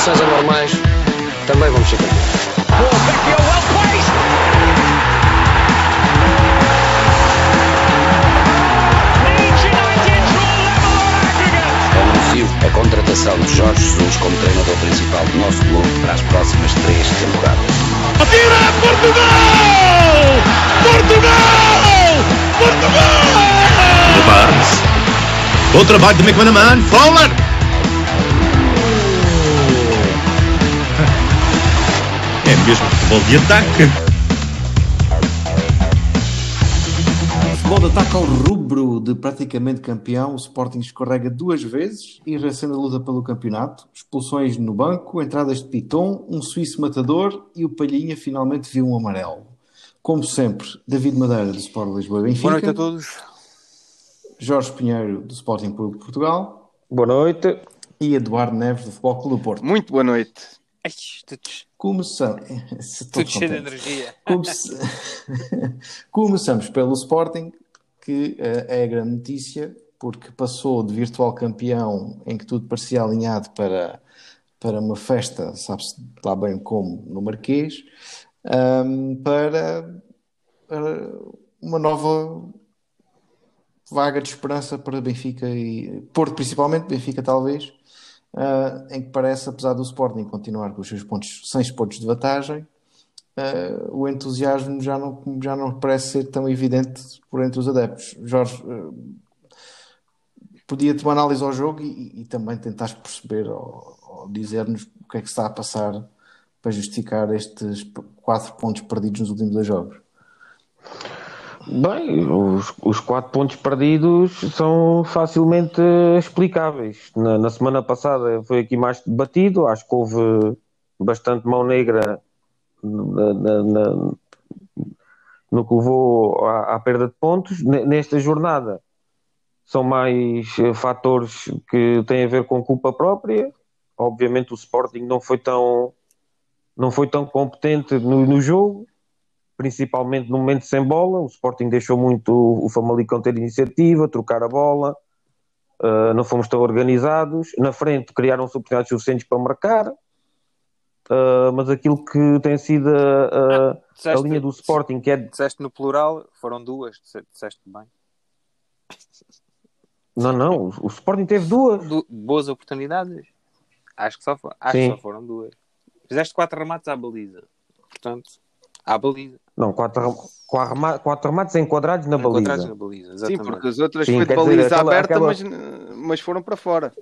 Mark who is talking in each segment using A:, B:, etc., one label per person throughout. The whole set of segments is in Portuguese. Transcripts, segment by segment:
A: condições anormais, também vamos ser campeões.
B: Anuncio a contratação de Jorge Jesus como treinador principal do nosso clube para as próximas três temporadas.
C: Atira Portugal! Portugal! Portugal!
D: De Barnes. Bom trabalho de McManaman. Fowler. É mesmo futebol de ataque.
E: Futebol de ataque ao rubro de praticamente campeão, o Sporting escorrega duas vezes e recém a luta pelo campeonato. Expulsões no banco, entradas de Piton, um suíço matador e o Palhinha finalmente viu um amarelo. Como sempre, David Madeira do Sport Lisboa Benfica.
F: Boa noite a todos.
E: Jorge Pinheiro do Sporting Clube de Portugal
G: Boa noite.
E: e Eduardo Neves do Futebol Clube do Porto.
F: Muito boa noite.
H: Ai,
E: Começamos.
H: cheio de energia.
E: Começamos pelo Sporting, que eh, é a grande notícia, porque passou de virtual campeão, em que tudo parecia alinhado para, para uma festa, sabe-se lá bem como, no Marquês, ahm, para, para uma nova vaga de esperança para Benfica e Porto, principalmente, Benfica talvez, ah, em que parece, apesar do Sporting continuar com os seus pontos, seis pontos de vantagem, eh, o entusiasmo já não, já não parece ser tão evidente por entre os adeptos. Jorge, eh, podia-te uma análise ao jogo e, e também tentaste perceber ou, ou dizer-nos o que é que está a passar para justificar estes quatro pontos perdidos nos últimos dois jogos.
G: Bem, os, os quatro pontos perdidos são facilmente explicáveis. Na, na semana passada foi aqui mais debatido, acho que houve bastante mão negra na- na- no que levou à, à perda de pontos. Ne- Nesta jornada são mais eh, fatores que têm a ver com culpa própria. Obviamente o Sporting não foi tão, não foi tão competente no, no jogo principalmente no momento sem bola. O Sporting deixou muito o Famalicão ter iniciativa, trocar a bola, uh, não fomos tão organizados. Na frente criaram-se oportunidades suficientes para marcar, uh, mas aquilo que tem sido a, a- a
H: Disseste-
G: linha do Sporting, que é.
H: Disseste no plural, foram duas, disse- disseste bem.
G: Não, não, o, Sporting teve duas.
H: Du- boas oportunidades. Acho que só, acho que só foram duas. Fizeste quatro remates à baliza. Portanto, à baliza.
G: Não, quatro, quatro, rema- quatro remates enquadrados na baliza.
H: na baliza,
F: Sim,
H: exatamente.
F: porque as outras
G: Sim,
F: foi de
G: dizer,
F: baliza
G: aquela-
F: aberta,
G: aquela-
F: mas, mas foram para fora.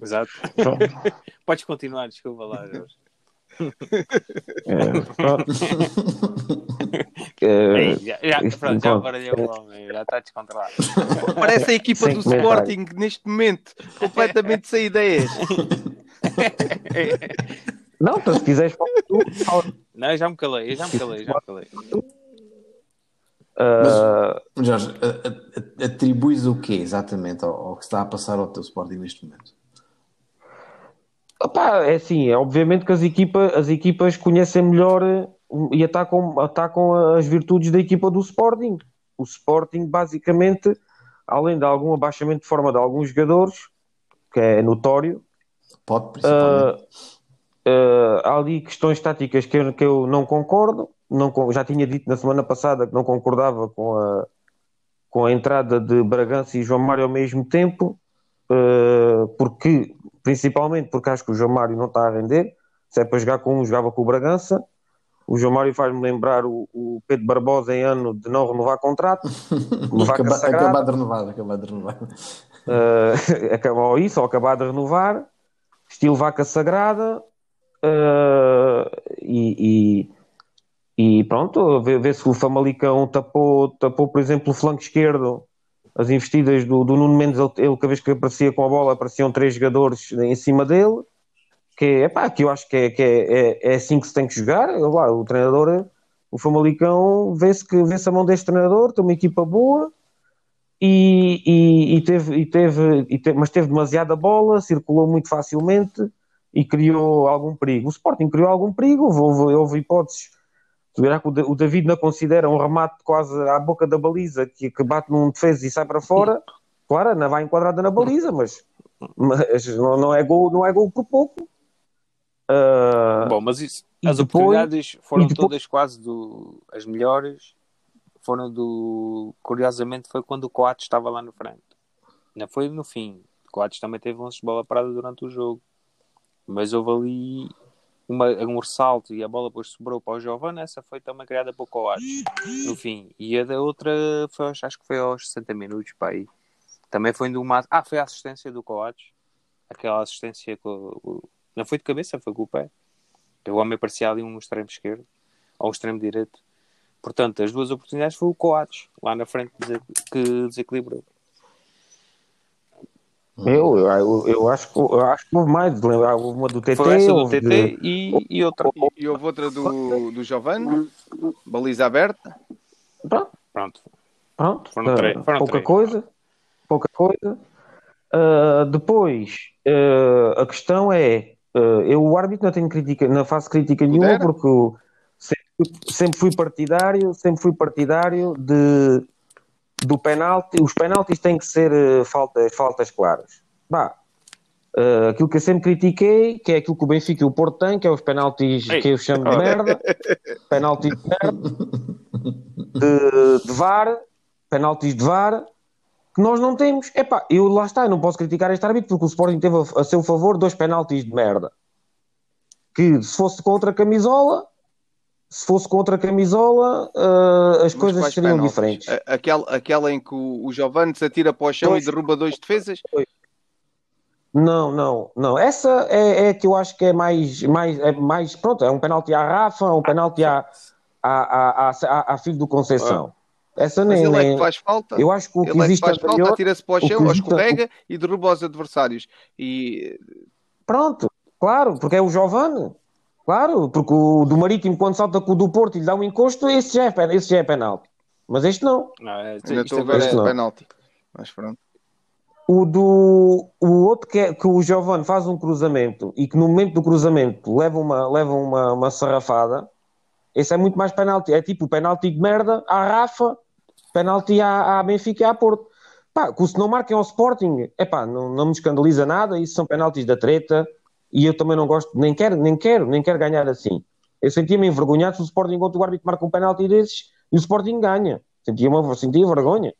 H: Exato. Podes continuar, desculpa lá, Jorge.
G: É, pronto. É,
H: Ei, já, já, pronto, já baralhou o homem, já está descontrolado.
F: Parece a equipa
G: Sem
F: do
G: comentário.
F: Sporting neste momento, completamente sem ideias.
G: Não, então se quiseres falar tu, fala.
H: Não, eu já me calei, eu já me calei, já me calei.
G: Ah,
E: Jorge, a- a- atribuis o quê exatamente ao, ao que está a passar ao teu Sporting neste momento?
G: Opá, é assim, é obviamente que as, equipa, as equipas conhecem melhor eh, e atacam, atacam as virtudes da equipa do Sporting. O Sporting, basicamente, além de algum abaixamento de forma de alguns jogadores, que é notório,
E: Pode, principalmente.
G: Eh, há ali questões táticas que eu, que eu não concordo. Não, já tinha dito na semana passada que não concordava com a, com a entrada de Bragança e João Mário ao mesmo tempo, eh, porque, principalmente porque acho que o João Mário não está a render. Se é para jogar com um, jogava com o Bragança. O João Mário faz-me lembrar o, o Pedro Barbosa em ano de não renovar contrato.
E: Acaba- acabar de renovar, acabar de renovar.
G: Uh, acabou isso, ou acabar de renovar, estilo vaca sagrada, uh, e, e, e pronto, vê- vê-se que o Famalicão tapou, tapou, por exemplo, o flanco esquerdo, as investidas do, do Nuno Mendes, ele, cada vez que aparecia com a bola, apareciam três jogadores em cima dele, que, epá, que eu acho que, é, que é, é, é assim que se tem que jogar. Lá, o treinador, o Famalicão, vê-se que vê-se a mão deste treinador, tem uma equipa boa, e, e- e teve, e teve, e teve- mas teve demasiada bola, circulou muito facilmente e criou algum perigo. O Sporting criou algum perigo, houve, houve, hipóteses. Tu verás que o Da- o David não considera um remate quase à boca da baliza que, que bate num defesa e sai para fora. Claro, não vai enquadrada na baliza, mas, mas não, não é gol, não é gol por pouco. Ah,
H: Bom, mas isso, as
G: depois-
H: oportunidades foram
G: depois-
H: todas quase do. As melhores foram do. Curiosamente, foi quando o Coates estava lá no frente. Não foi no fim. O Coates também teve lances de bola parada durante o jogo. Mas houve ali uma, um ressalto e a bola depois sobrou para o Giovanni. Essa foi também criada para o Coates no fim. E a da outra foi, acho que foi aos 60 minutos para aí. Também foi de uma. Ah, foi a assistência do Coates. Aquela assistência com Não foi de cabeça, foi com o pé. O homem parecia ali um extremo esquerdo ou um extremo direito. Portanto, as duas oportunidades foi o Coates lá na frente que desequilibrou.
G: Eu, eu, eu acho que, eu acho que houve mais. lembra? Houve uma do TT.
H: Foi essa do TT
G: de-
H: e, e outra.
F: E houve outra do, do Giovanni, baliza aberta.
G: Pronto,
H: Pronto.
G: pronto.
H: Foram
G: Ah,
H: três, foram
G: pouca
H: três.
G: coisa. Pouca coisa. Ah, depois, ah, a questão é: ah, eu, o árbitro, não tenho crítica, não faço crítica nenhuma
F: Pudera?
G: porque eu sempre, sempre fui partidário, sempre fui partidário de, do penalti. Os penaltis têm que ser ah, faltas, faltas claras. Bah, ah, aquilo que eu sempre critiquei, que é aquilo que o Benfica e o Porto têm, que é os penaltis
H: Ei.
G: que eu chamo de merda, penaltis de merda, de, de VAR, penaltis de VAR, que nós não temos. Epá, eu lá está, eu não posso criticar este árbitro porque o Sporting teve a, a seu favor dois penaltis de merda. Que se fosse contra a camisola, se fosse contra a camisola, ah, as
F: Mas
G: coisas seriam
F: penaltis?
G: diferentes.
F: A- Aquela, aquela em que o, o Giovanni se atira para o chão
G: Dois.
F: e derruba dois defesas.
G: Não, não, não. Essa é, é a que eu acho que é mais, mais, é mais. Pronto, é um penalti à Rafa, um penalti à, à, à, à, à, filho do Conceição. Essa
F: Mas
G: nem.
F: ele é que
G: nem
F: faz falta.
G: eu acho que o que
F: Ele é que
G: existe
F: faz falta,
G: anterior.
F: atira-se para o chão,
G: existe-
F: escorrega e derruba os adversários. E
G: Pronto, claro, porque é o Giovanni. Claro, porque o do Marítimo, quando salta com o do Porto e lhe dá um encosto, esse já é, pen- esse já é penalti. Mas este não.
H: Não, é, isto
F: ainda estou a ver
G: este
F: esse
G: não.
F: penalti. Mas pronto.
G: O do o outro que, é, que o Giovanni faz um cruzamento e que no momento do cruzamento leva uma, leva uma, uma sarrafada, esse é muito mais penalti. É tipo penalti de merda à Rafa, penalti à, à Benfica e à Porto. Pá, que se não marquem ao Sporting, epá, não, não me escandaliza nada, isso são penaltis da treta e eu também não gosto, nem quero, nem quero, nem quero ganhar assim. Eu sentia-me envergonhado se o Sporting enquanto o árbitro marca um penalti desses e o Sporting ganha. Sentia-me sentia vergonha.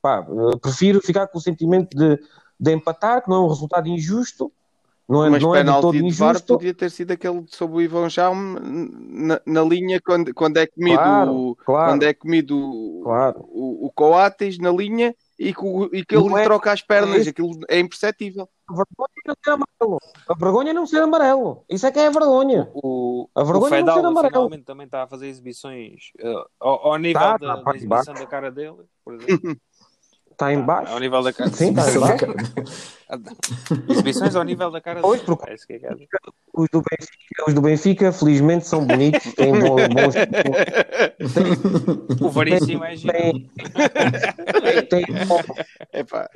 G: Pá, eh, prefiro ficar com o sentimento de, de empatar, que não é um resultado injusto, não é,
F: Mas
G: não é de
F: penalti
G: todo
F: de VAR
G: injusto.
F: podia ter sido aquele sobre o Ivan Jaume na, na linha quando, quando é comido,
G: Claro, claro.
F: quando é comido
G: Claro.
F: o, o Coates na linha e que, e que ele
G: é-
F: troca as pernas.
G: é.
F: Aquilo é imperceptível.
G: A vergonha é não ser amarelo. A vergonha é não ser amarelo. Isso é que é a vergonha.
H: O,
G: A vergonha
H: o
G: é não ser
H: Fedal
G: amarelo.
H: finalmente também está a fazer exibições eh, ao, ao nível
G: Tá,
H: da,
G: tá,
H: da
G: parte de
H: exibição
G: baixo.
H: da cara dele, por exemplo.
G: Está em baixo.
H: Ao nível da cara
G: Sim, está em baixo.
H: Exibições ao nível da cara
G: Pois, porque-
H: é.
G: Os do Benfica, os do Benfica felizmente, são bonitos, têm bo- bons.
H: O Veríssimo é giro.
G: Têm, têm
F: Epá,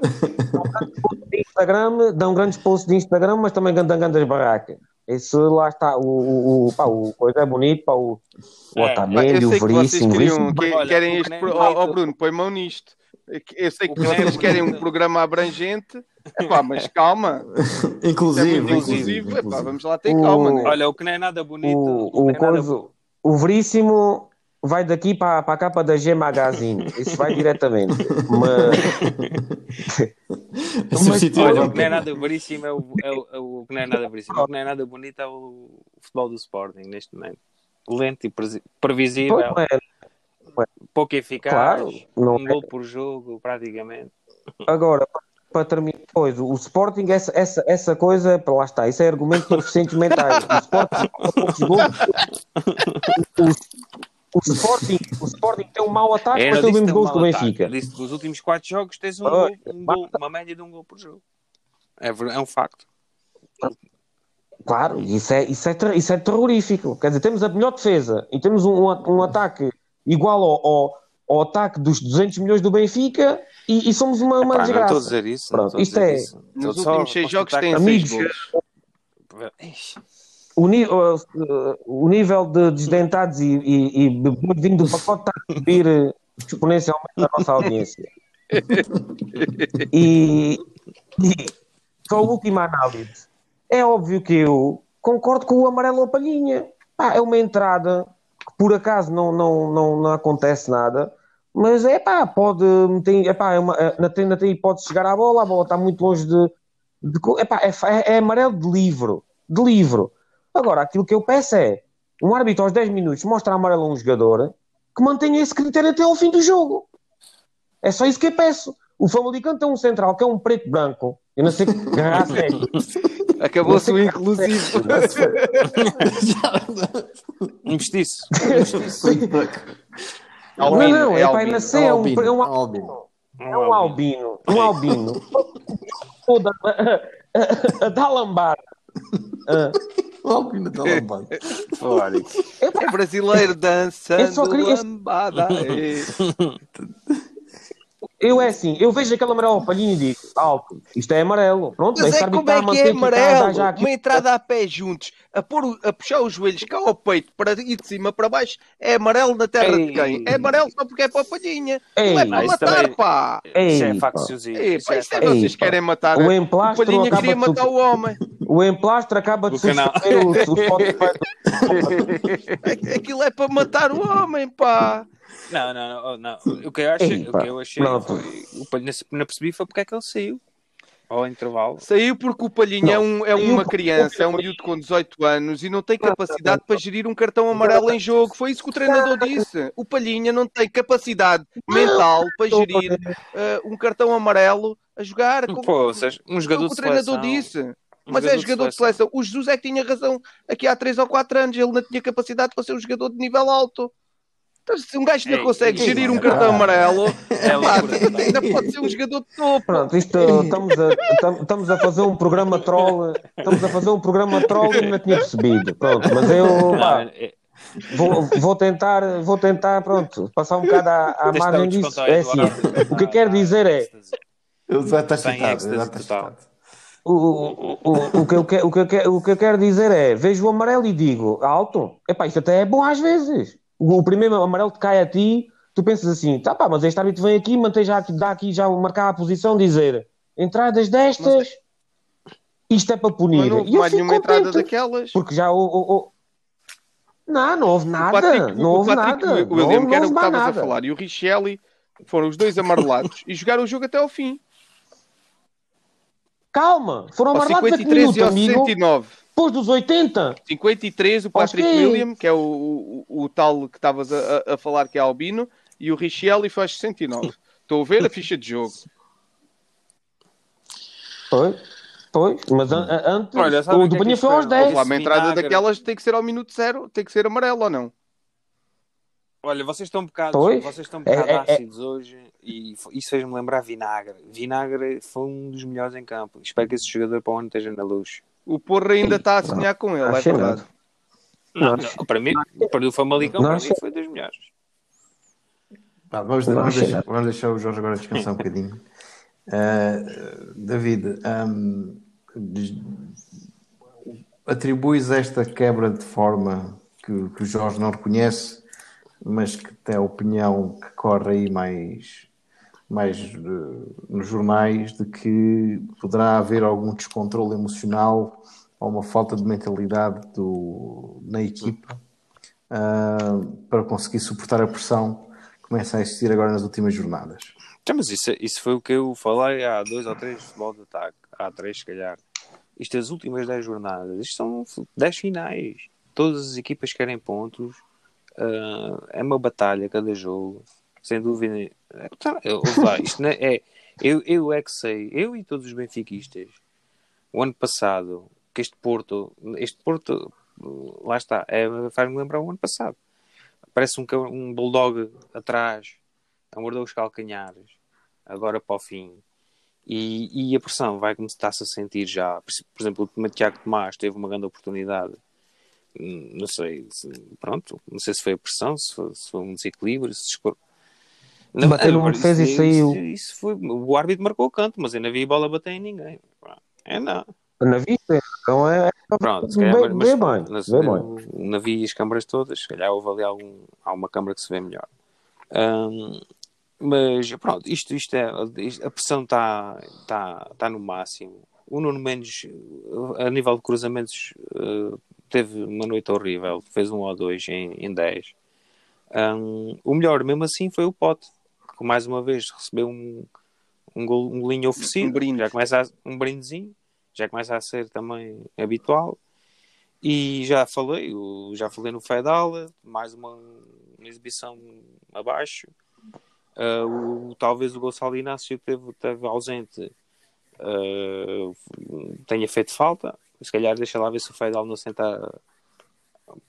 G: de Instagram, dão grandes posts de Instagram, mas também dão grandes barracas. Isso lá está. O, o, o, pá, o coisa é bonito, pá, o, o
H: É,
G: Otamendi, o
F: sei que
G: Veríssimo.
F: queriam,
G: Veríssimo
F: que- querem
H: o
F: este.
H: que
F: pro-
H: nem-
F: Ó ó, Bruno, põe mão nisto. Eu sei que vocês querem um programa abrangente, epá, mas calma. É
E: Inclusive,
F: muito
E: inclusive,
F: inclusivo. Epá,
E: inclusive.
F: vamos lá ter
G: O-
F: calma, né?
H: Olha, o que não é nada bonito.
G: o, o,
H: não é nada
G: coisa, o Veríssimo vai daqui para, para a capa da G Magazine. Isso vai diretamente. Mas,
H: Olha,
E: o
H: que não é nada veríssimo é o, é o, é o que não é nada veríssimo. O que não é nada bonito é o futebol do Sporting neste momento. Lento e previsível,
G: pois, é.
H: Pouco eficaz,
G: Claro, não
H: um
G: é.
H: gol por jogo, praticamente.
G: Agora, para terminar, pois, o Sporting, essa, essa, essa coisa, para lá está, isso é argumento mentais. O Sporting, o, o Sporting, o Sporting tem um mau ataque, mas tem
H: disse
G: mesmos
H: que
G: gols que o. Benfica.
H: Disse que nos últimos 4 jogos tens um
G: Ah,
H: gol, um gol- uma média de um gol por jogo. É, é um facto.
G: Claro, isso é, isso, é, isso é terrorífico. Quer dizer, temos a melhor defesa e temos um, um, um ataque igual ao, ao, ao ataque dos 200 milhões do Benfica e, e somos uma, uma
H: Pá, não estou a
G: desgraça.
H: dizer isso.
G: Pronto,
H: a
G: isto
H: dizer
G: é-
H: isso.
F: Nos últimos
H: a
F: seis jogos têm seis
G: Amigos.
H: Ixi,
G: O, ni- uh, o nível de desdentados e, e, e vinho do pacote está a subir uh, exponencialmente a nossa audiência. E, e só a última análise. É óbvio que eu, concordo com o amarelo ou palhinha. Pá, é uma entrada que por acaso não, não, não, não acontece nada, mas é pá, pode, tem, é pá, é uma, é, ainda tem, ainda tem hipótese de chegar à bola, a bola está muito longe de. de é, pá, é, é, é amarelo de livro. De livro. Agora, aquilo que eu peço é um árbitro aos 10 minutos mostra amarelo a um jogador que mantenha esse critério até ao fim do jogo. É só isso que eu peço. O Famalicão tem um central que é um preto branco. Eu não sei que graça é.
F: Acabou-se o inclusivo.
H: Um mestiço.
G: Não, não, é,
F: é
G: para
F: albino.
G: nascer, é um,
E: Albino,
G: é um,
E: albino.
G: é um albino. Um albino. Toda a, a, a dar lambada.
E: O albino da lambada.
H: Olha,
F: É brasileiro dançando
G: Eu só queria-
F: lambada.
G: Eu é assim, eu vejo aquele amarelo ao palhinho e digo, alto, isto é amarelo. Pronto,
F: Mas é como é
G: está a
F: que é
G: dar
F: amarelo?
G: já aqui-
F: Uma entrada a pé juntos, a, pôr, o- a puxar os joelhos cá ao peito para ir de cima para baixo, é amarelo na terra de
H: Ei.
F: quem? É amarelo só porque é para a palhinha.
G: Ei.
F: Não é para
H: isso
F: matar,
H: também-
F: pá.
G: Ei,
H: Isso é.
F: Ei,
H: Isso
F: pá,
H: é
F: isto é
G: Ei,
F: vocês
G: pá.
F: querem matar.
G: O
F: O
G: emplastro
F: palhinha
G: acaba
F: queria
G: de
F: matar o homem.
G: O emplastro acaba de
H: O canal.
G: substituir o, o Spotify.
F: É- Aquilo é para matar o homem, pá.
H: Não, não, não, não. O que eu achei,
G: Ei,
H: o que eu achei
G: pronto.
H: foi. O Palhinha não percebi foi porque é que ele saiu. Ao intervalo.
F: Saiu porque o Palhinha é,
G: Não,
F: um, é
G: saiu
F: uma criança, é um miúdo com 18 anos e não tem capacidade para gerir um cartão amarelo em jogo. Foi isso que o treinador disse. O Palhinha não tem capacidade mental para gerir eh, um cartão amarelo a jogar. Com,
H: Pô, ou seja, um jogador
F: o que
H: de
F: o treinador
H: seleção.
F: disse.
H: Um
F: Mas é jogador de seleção. O Jesus é que tinha razão aqui há 3 ou 4 anos. Ele não tinha capacidade para ser um jogador de nível alto. Então, se um gajo não
H: Ei,
F: consegue
H: ei,
F: gerir um
E: ei,
F: cartão
E: ah.
F: amarelo,
H: É
F: ainda pode ser um jogador de topo.
G: Pronto, isto estamos a, tam- estamos a fazer um programa troll. Estamos a fazer um programa troll e não tinha percebido. Pronto, mas eu pá,
H: é-
G: vou, vou tentar, vou tentar, pronto, passar um bocado à, à margem
H: o
G: disso. É assim, o que eu quero dizer é
E: Eu já
G: o, o, o, o, que eu, que- o, que eu, que- o que eu quero dizer é vejo o amarelo e digo alto, epá, isto até é bom às vezes. O, o primeiro amarelo que cai a ti, tu pensas assim, tá pá, mas este árbitro vem aqui, mantém já aqui, dá aqui já marcar a posição, dizer entradas destas, isto é para
F: Mas
G: punir.
F: não houve
G: E eu
F: mais
G: fico
F: nenhuma entrada
G: contente,
F: daquelas.
G: porque já o, o- o- Não, não houve
F: O
G: nada,
F: Patrick,
G: não
F: o
G: houve
F: Patrick
G: nada.
F: William,
G: não,
F: que
G: não
F: era o que estavas a falar, e o Richelli foram os dois amarelados e jogaram o jogo até ao fim.
G: Calma, foram amarelados a que
F: 53
G: minuto,
F: e ao
G: amigo?
F: 69.
G: Depois dos 80.
F: 53, o Patrick
G: Ok.
F: William, que é o, o, o tal que estavas a, a- falar que é albino, e o Richelli aos 69. Estou a ver a ficha de jogo.
G: Pois, pois, mas an- an- antes
H: Olha,
G: o do
H: é
G: Banha foi aos
H: é?
G: 10.
F: Houve lá uma entrada
H: vinagre.
F: daquelas tem que ser ao minuto zero, tem que ser amarelo ou não?
H: Olha, vocês estão um bocado,
G: Pois.
H: vocês estão um
G: É-
H: bocado
G: é- é-
H: ácidos hoje e isso fez-me lembrar Vinagre. Vinagre foi um dos melhores em campo. Espero que esse jogador para o ano esteja na luz.
F: O Porra ainda está a sonhar com ele, é
G: Achei
F: verdade.
H: Não,
G: Não.
H: para mim, para o Famalicão, para mim foi dos melhores.
E: Pá, vamos, vamos deixar, vamos deixar o Jorge agora descansar um bocadinho. Uh, David, um, atribuis esta quebra de forma que, que o Jorge não reconhece, mas que tem a opinião que corre aí mais, mais uh, nos jornais de que poderá haver algum descontrole emocional ou uma falta de mentalidade do, na equipa uh, para conseguir suportar a pressão que começa a existir agora nas últimas jornadas.
H: Então, mas isso, isso foi o que eu falei há dois ou três futebol de ataque. Há três, se calhar. Isto, as últimas dez jornadas, isto são dez finais. Todas as equipas querem pontos. Ah, é uma batalha cada jogo. Sem dúvida. É, tá, eu, lá, isto é, é- eu, eu é que sei, eu e todos os benfiquistas, o ano passado, que este Porto, este Porto, lá está, é, faz-me lembrar o ano passado. Parece um, um bulldog atrás, a morder os calcanhares, agora para o fim. E, e a pressão vai começar-se a sentir já. Por, exemplo, o Tiago Tomás teve uma grande oportunidade. Hum, Não sei, se- pronto, não sei se foi a pressão, se foi, se foi um desequilíbrio, se. Não,
G: Bateu numa
H: agora,
G: defesa e saiu.
H: Isso, foi, o árbitro marcou o canto, mas eu não vi a bola bater em ninguém. É não.
G: Na vista, então é.
H: Pronto, se calhar, mas,
G: vê
H: mas,
G: bem,
H: mas,
G: bem.
H: eu não vi as câmaras todas, se calhar houve ali algum, alguma câmara que se vê melhor. Hum, mas pronto, isto, isto é, isto- a pressão está tá, tá no máximo. o Nuno Mendes, a nível de cruzamentos, uh, teve uma noite horrível, fez um ou dois em, em 10. Um, o melhor, mesmo assim, foi o Pote, mais uma vez recebeu um, um, gol, um golinho oferecido,
F: Um brinde.
H: já começa a, um brindezinho, já começa a ser também habitual. E já falei, já falei no Fedal, mais uma, uma exibição abaixo. Ah, o, talvez o Gonçalo Inácio teve, teve ausente ah, tenha feito falta. Se calhar deixa lá ver se o Fedal não senta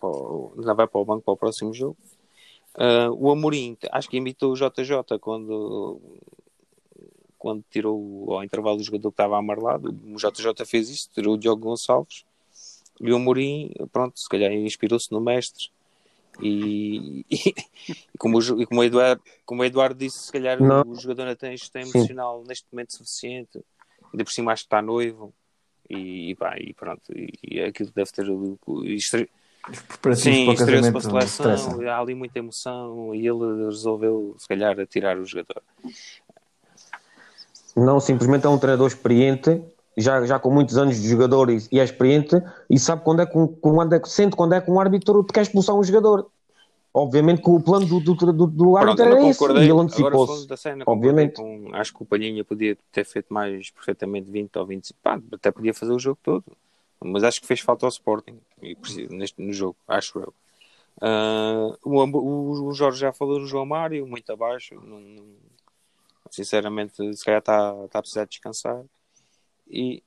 H: o- não vai para o banco para o próximo jogo. Ah, o Amorim, acho que imitou o JJ quando, quando tirou ao intervalo o jogador que estava amarelado. O JJ fez isso, tirou o Diogo Gonçalves. E o Amorim, pronto, se calhar inspirou-se no mestre. E, e, e como, o, e como, o Eduardo, como o Eduardo disse, se calhar
G: Não.
H: o jogador não tem gestão
G: Sim.
H: emocional neste momento suficiente. Ainda por cima acho que está noivo. E, e, pá, e pronto, e, e aquilo deve ter. e
E: Os preparativos
H: Sim,
E: para o
H: estreou-se para a
E: casamento
H: seleção, há ali muita emoção e ele resolveu, se calhar, tirar o jogador.
G: Não, simplesmente é um treinador experiente, já, já com muitos anos de jogador e, e é experiente, e sabe quando é que, um- quando é que sente quando é que um árbitro te quer expulsar um jogador. Obviamente que o plano do, do, do, do árbitro era esse, e ele antecipou-se. obviamente.
H: Com, acho que o Palhinha podia ter feito mais perfeitamente 20 ou 25. Pá, até podia fazer o jogo todo. Mas acho que fez falta ao Sporting neste, no jogo, acho eu. Ah, o, o, o Jorge já falou do João Mário, muito abaixo. Não- não- sinceramente, se calhar está está a precisar descansar. E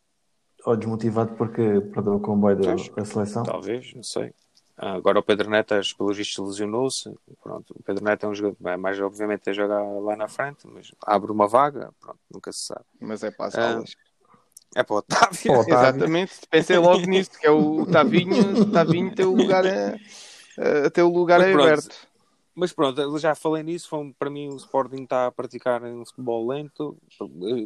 E: Ou desmotivado porque perdeu o comboio da, seleção.
H: Talvez, não sei. Ah, agora o Pedro Neto, acho, pelos vistos, lesionou-se. Pronto, o Pedro Neto é um jogador, é mais obviamente a jogar lá na frente, mas abre uma vaga, pronto, nunca se sabe.
F: Mas é para as
H: Ah,
F: aulas.
H: É para o Otávio.
G: Para o Otávio.
F: Exatamente, pensei logo nisso, que é o, Tavinho, o Tavinho tem o lugar, a, a, ter o lugar
H: Mas pronto,
F: aberto.
H: Mas pronto, eu já falei nisso. Foi, para mim, o Sporting está a praticar um futebol lento,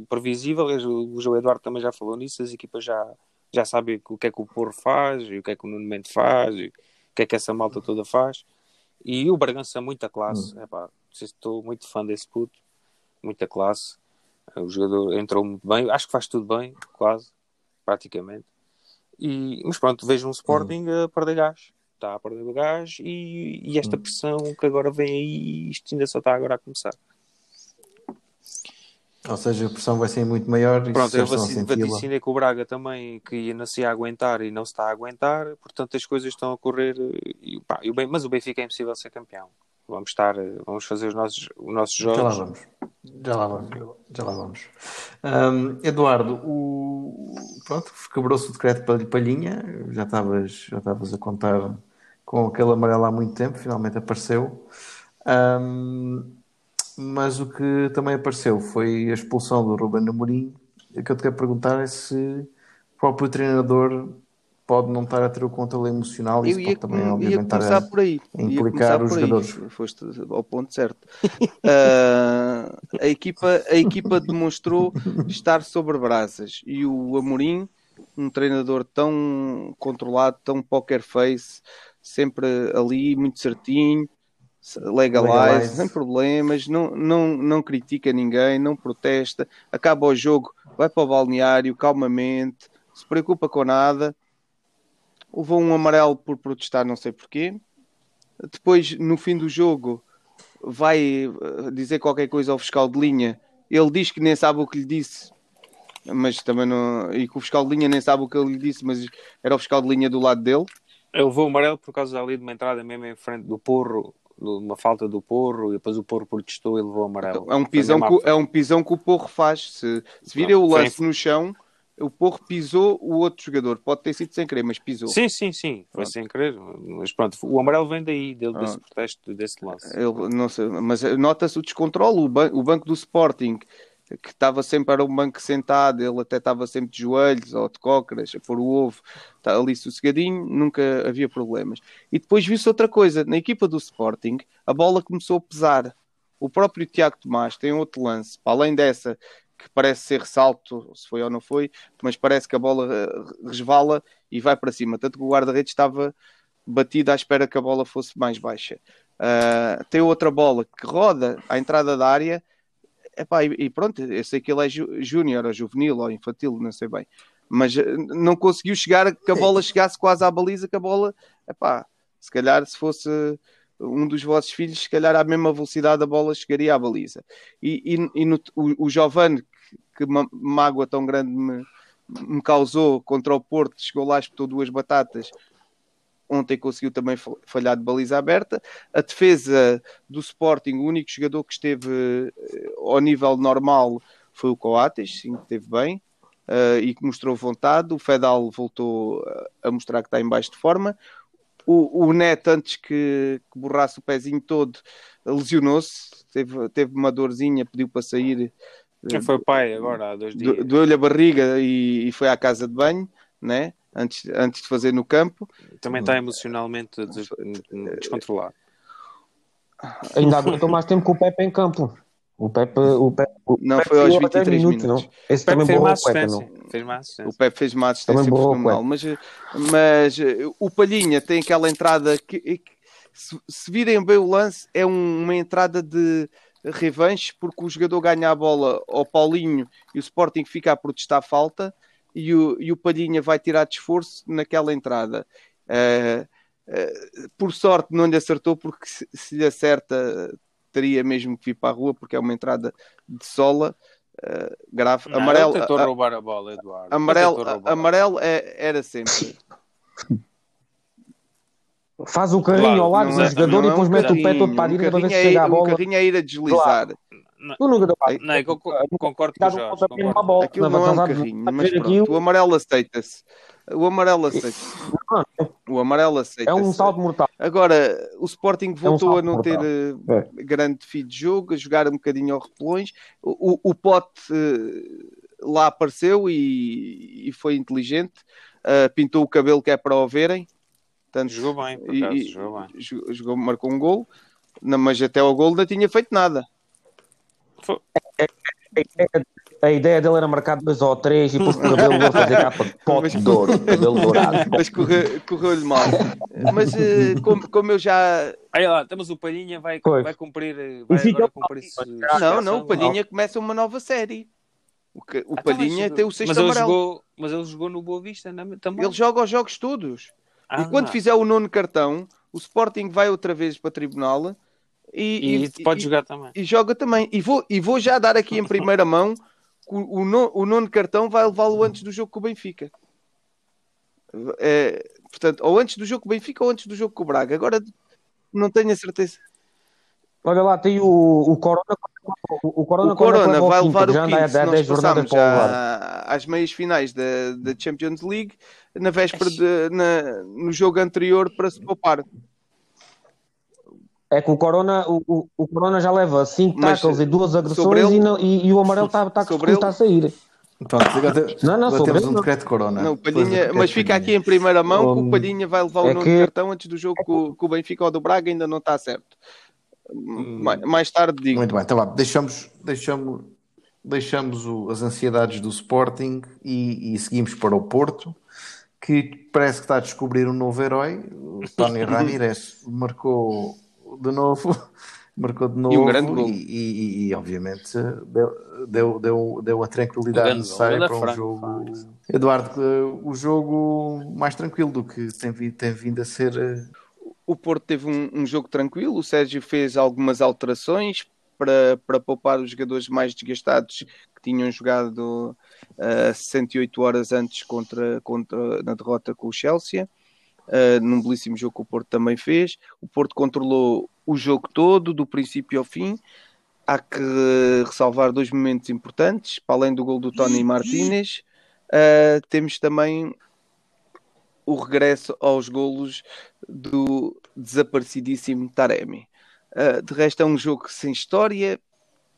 H: previsível. O João Eduardo também já falou nisso. As equipas já, já sabem o que é que o Porro faz, e o que é que o Nuno Mendes faz, e o que é que essa malta toda faz. E o Bragança, muita classe. Epá, estou muito fã desse puto, muita classe. O jogador entrou muito bem, acho que faz tudo bem, quase, praticamente. E, mas pronto, vejo um Sporting a perder gás. Está a perder o gás e, e esta pressão que agora vem aí, isto ainda só está agora a começar.
E: Ou seja, a pressão vai ser muito maior e
H: Pronto, eu vaticinei com o Braga também que não se ia aguentar e não se está a aguentar, portanto as coisas estão a correr. E, pá, e o Ben- mas o Benfica é impossível ser campeão. Vamos estar, eh, vamos fazer os nossos, os nossos
E: Já lá
H: jogos.
E: vamos. Já lá vamos. Já lá vamos. Hum, Eduardo, o... pronto, quebrou-se o decreto para Palhinha. Já estavas, já estavas a contar com aquele amarelo há muito tempo, finalmente apareceu. Hum, mas o que também apareceu foi a expulsão do Ruben Amorim. O que eu te quero perguntar é se o próprio treinador pode não estar a ter o controle emocional e isso pode também,
F: ia
E: obviamente, estar a...
F: por aí.
E: a implicar os
F: por aí.
E: jogadores.
F: Foste ao ponto certo. Ah, a, equipa, a equipa demonstrou estar sobre brasas e o Amorim, um treinador tão controlado, tão poker face, sempre ali, muito certinho, legalize,
E: Legalize.
F: sem problemas, não, não, não critica ninguém, não protesta, acaba o jogo, vai para o balneário calmamente, se preocupa com nada. Levou um amarelo por protestar, não sei porquê. Depois, no fim do jogo, vai eh, dizer qualquer coisa ao fiscal de linha. Ele diz que nem sabe o que lhe disse, mas também não. E que o fiscal de linha nem sabe o que ele lhe disse, mas era o fiscal de linha do lado dele.
H: Eu levou o amarelo por causa ali de uma entrada mesmo em frente do Porro, de uma falta do Porro, e depois o Porro protestou e levou o amarelo.
F: É um pisão, que, é um pisão que o Porro faz. Se, se virem o lance no chão, o Porro pisou o outro jogador. Pode ter sido sem querer, mas pisou.
H: Sim, sim, sim, foi sem querer. Mas pronto, o amarelo vem daí, dele, desse
F: Pronto.
H: protesto, desse lance.
F: Não sei, mas nota-se o descontrole. O, ban- o banco do Sporting, que estava sempre era um banco sentado, ele até estava sempre de joelhos ou de cócoras, a pôr o ovo, está ali sossegadinho, nunca havia problemas. E depois viu-se outra coisa: na equipa do Sporting, a bola começou a pesar. O próprio Tiago Tomás tem outro lance, para além dessa que parece ser ressalto, se foi ou não foi, mas parece que a bola eh, resvala e vai para cima. Tanto que o guarda-redes estava batido à espera que a bola fosse mais baixa. Uh, tem outra bola que roda à entrada da área. Epá, e, e pronto, eu sei que ele é ju- júnior ou juvenil ou infantil, não sei bem. mas eh, não conseguiu chegar, que a bola chegasse quase à baliza, que a bola, epá, se calhar se fosse um dos vossos filhos, se calhar à mesma velocidade a bola chegaria à baliza. E, e, e no, o, o que, que mágoa tão grande me, me causou contra o Porto, chegou lá, espetou duas batatas. Ontem conseguiu também fa- falhar de baliza aberta. A defesa do Sporting, o único jogador que esteve eh, ao nível normal foi o Coates, sim, que esteve bem eh, e que mostrou vontade. O Fedal voltou a mostrar que está em baixo de forma. O, o Neto, antes que, que borrasse o pezinho todo, lesionou-se, teve, teve uma dorzinha, pediu para sair, eh,
H: Foi pai agora, há dois dias.
F: do- doeu-lhe a barriga e, e foi à casa de banho, né? antes, antes de fazer no campo.
H: Também está emocionalmente des- descontrolado.
G: Ainda aguentou mais tempo que o Pepe em campo. O Pepe, o Pepe, o
F: Não,
G: Pepe
F: foi aos
G: saiu a 10
F: 23 minutos.
G: não? Esse
H: O Pepe
G: também
H: fez uma
G: Pepe,
H: assistência.
G: não?
H: Fez uma
F: O. Pepe fez uma assistência
G: Também
F: fenomenal, mas, mas o Palhinha tem aquela entrada que, que- se, se virem bem o lance, é um- uma entrada de revanche, porque o jogador ganha a bola ao Paulinho e o Sporting fica a protestar a falta e o, e o Palhinha vai tirar de esforço naquela entrada. Eh, eh, por sorte não lhe acertou, porque se, se lhe acerta teria mesmo que vir para a rua, porque é uma entrada de sola eh, grave.
H: Não,
F: amarelo,
H: tentou
F: a-
H: roubar a bola, Eduardo.
F: Amarelo,
H: a
F: amarelo é- era sempre.
G: Faz o carrinho
H: Claro,
G: ao lado
H: não
G: do
H: é-
G: jogador
F: não
G: e
F: é
G: depois
F: um
G: mete o pé todo para a direita para ver se
F: carrinho é-
G: chega a bola.
F: carrinho é ir a deslizar.
G: Tu nunca dá
H: bola. Não, é que eu co- concordo com o Jorge. concordo.
G: bola.
F: Aquilo
G: Não,
F: não é um carrinho, mas pronto,
G: aquilo?
F: o amarelo aceita-se. O amarelo aceita-se. O amarelo
G: É
F: aceita-se.
G: um salto mortal.
F: Agora, o Sporting voltou
G: salto
F: a não ter
G: mortal.
F: eh, grande fio de jogo, a jogar um bocadinho ao repelões. O, o, o Pote eh, lá apareceu e, e foi inteligente. Eh, pintou o cabelo que é para o verem. Portanto,
H: Jogou bem, por acaso,
F: e-
H: jogou bem.
F: jogou- jogou- marcou um gol. Mas até ao gol não tinha feito nada.
G: A ideia dele era marcar dois ou três e depois o cabelo dele fazer capa de pote de ouro, cabelo dourado.
F: Mas correu- correu-lhe mal. Mas eh, como, como eu já.
H: Aí lá, temos o Palhinha, vai,
G: Pois.
H: vai cumprir. eh, Vai agora cumprir esse-
F: Não, não, o Palhinha começa uma nova série. O, que- o
H: Ah,
F: Palhinha
H: então,
F: tem o
H: mas
F: sexto
H: ele
F: amarelo.
H: jogou, Mas ele jogou no Boa Vista na- também.
F: Ele joga os jogos todos.
H: Ah,
F: e quando fizer o nono cartão, o Sporting vai outra vez para tribunal e,
H: E, pode jogar também.
F: e joga também. E vou, e vou já dar aqui em primeira mão o, o, no- o nono cartão vai levá-lo antes do jogo com o Benfica. É, portanto, ou antes do jogo com o Benfica ou antes do jogo com o Braga. Agora não tenho a certeza.
G: Olha lá, tem o, o Corona. O, o Corona,
F: o Corona
G: é que
F: vai
G: o
F: levar
G: quinto?
F: o
G: Já
F: quinto se nós
G: 10 jornadas
F: passarmos
G: para o levar.
F: já às meias finais da, da Champions League na véspera de, na- no jogo anterior para se poupar.
G: É que o Corona, o, o, Corona já leva 5
F: Mas,
G: tackles e duas agressões
F: ele-
G: e, não- e, e o amarelo está tá,
F: sobre
G: está a sair.
E: Pronto, agora, te-
G: Não, não,
E: agora temos
G: ele
E: um
G: não.
E: decreto de corona.
F: Não, Palhinha,
E: decreto
F: mas fica aqui em primeira mão que o Palhinha vai levar o
G: é
F: nono
G: que-
F: cartão antes do jogo com, com o Benfica ou do Braga, ainda não está certo. Mais, mais tarde digo.
E: Muito bem, então vá, deixamos, deixamos, deixamos o- as ansiedades do Sporting e, e seguimos para o Porto, que parece que está a descobrir um novo herói. O Tony Ramírez marcou de novo, marcou de novo
F: um grande gol.
E: e, e- e, obviamente deu, deu, deu, deu a tranquilidade
H: gol.
E: necessária
H: da
E: para um
H: Franco,
E: jogo.
H: Franco.
E: Eduardo, eh, o jogo mais tranquilo do que tem, tem vindo a ser. eh,
F: O Porto teve um, um jogo tranquilo. O Sérgio fez algumas alterações para, para poupar os jogadores mais desgastados que tinham jogado uh, 68 horas antes contra, contra, na derrota com o Chelsea. Uh, num belíssimo jogo que o Porto também fez. O Porto controlou o jogo todo, do princípio ao fim. Há que ressalvar dois momentos importantes, para além do gol do Tony Martínez, uh, temos também o regresso aos golos do desaparecidíssimo Taremi. Uh, de resto, é um jogo sem história,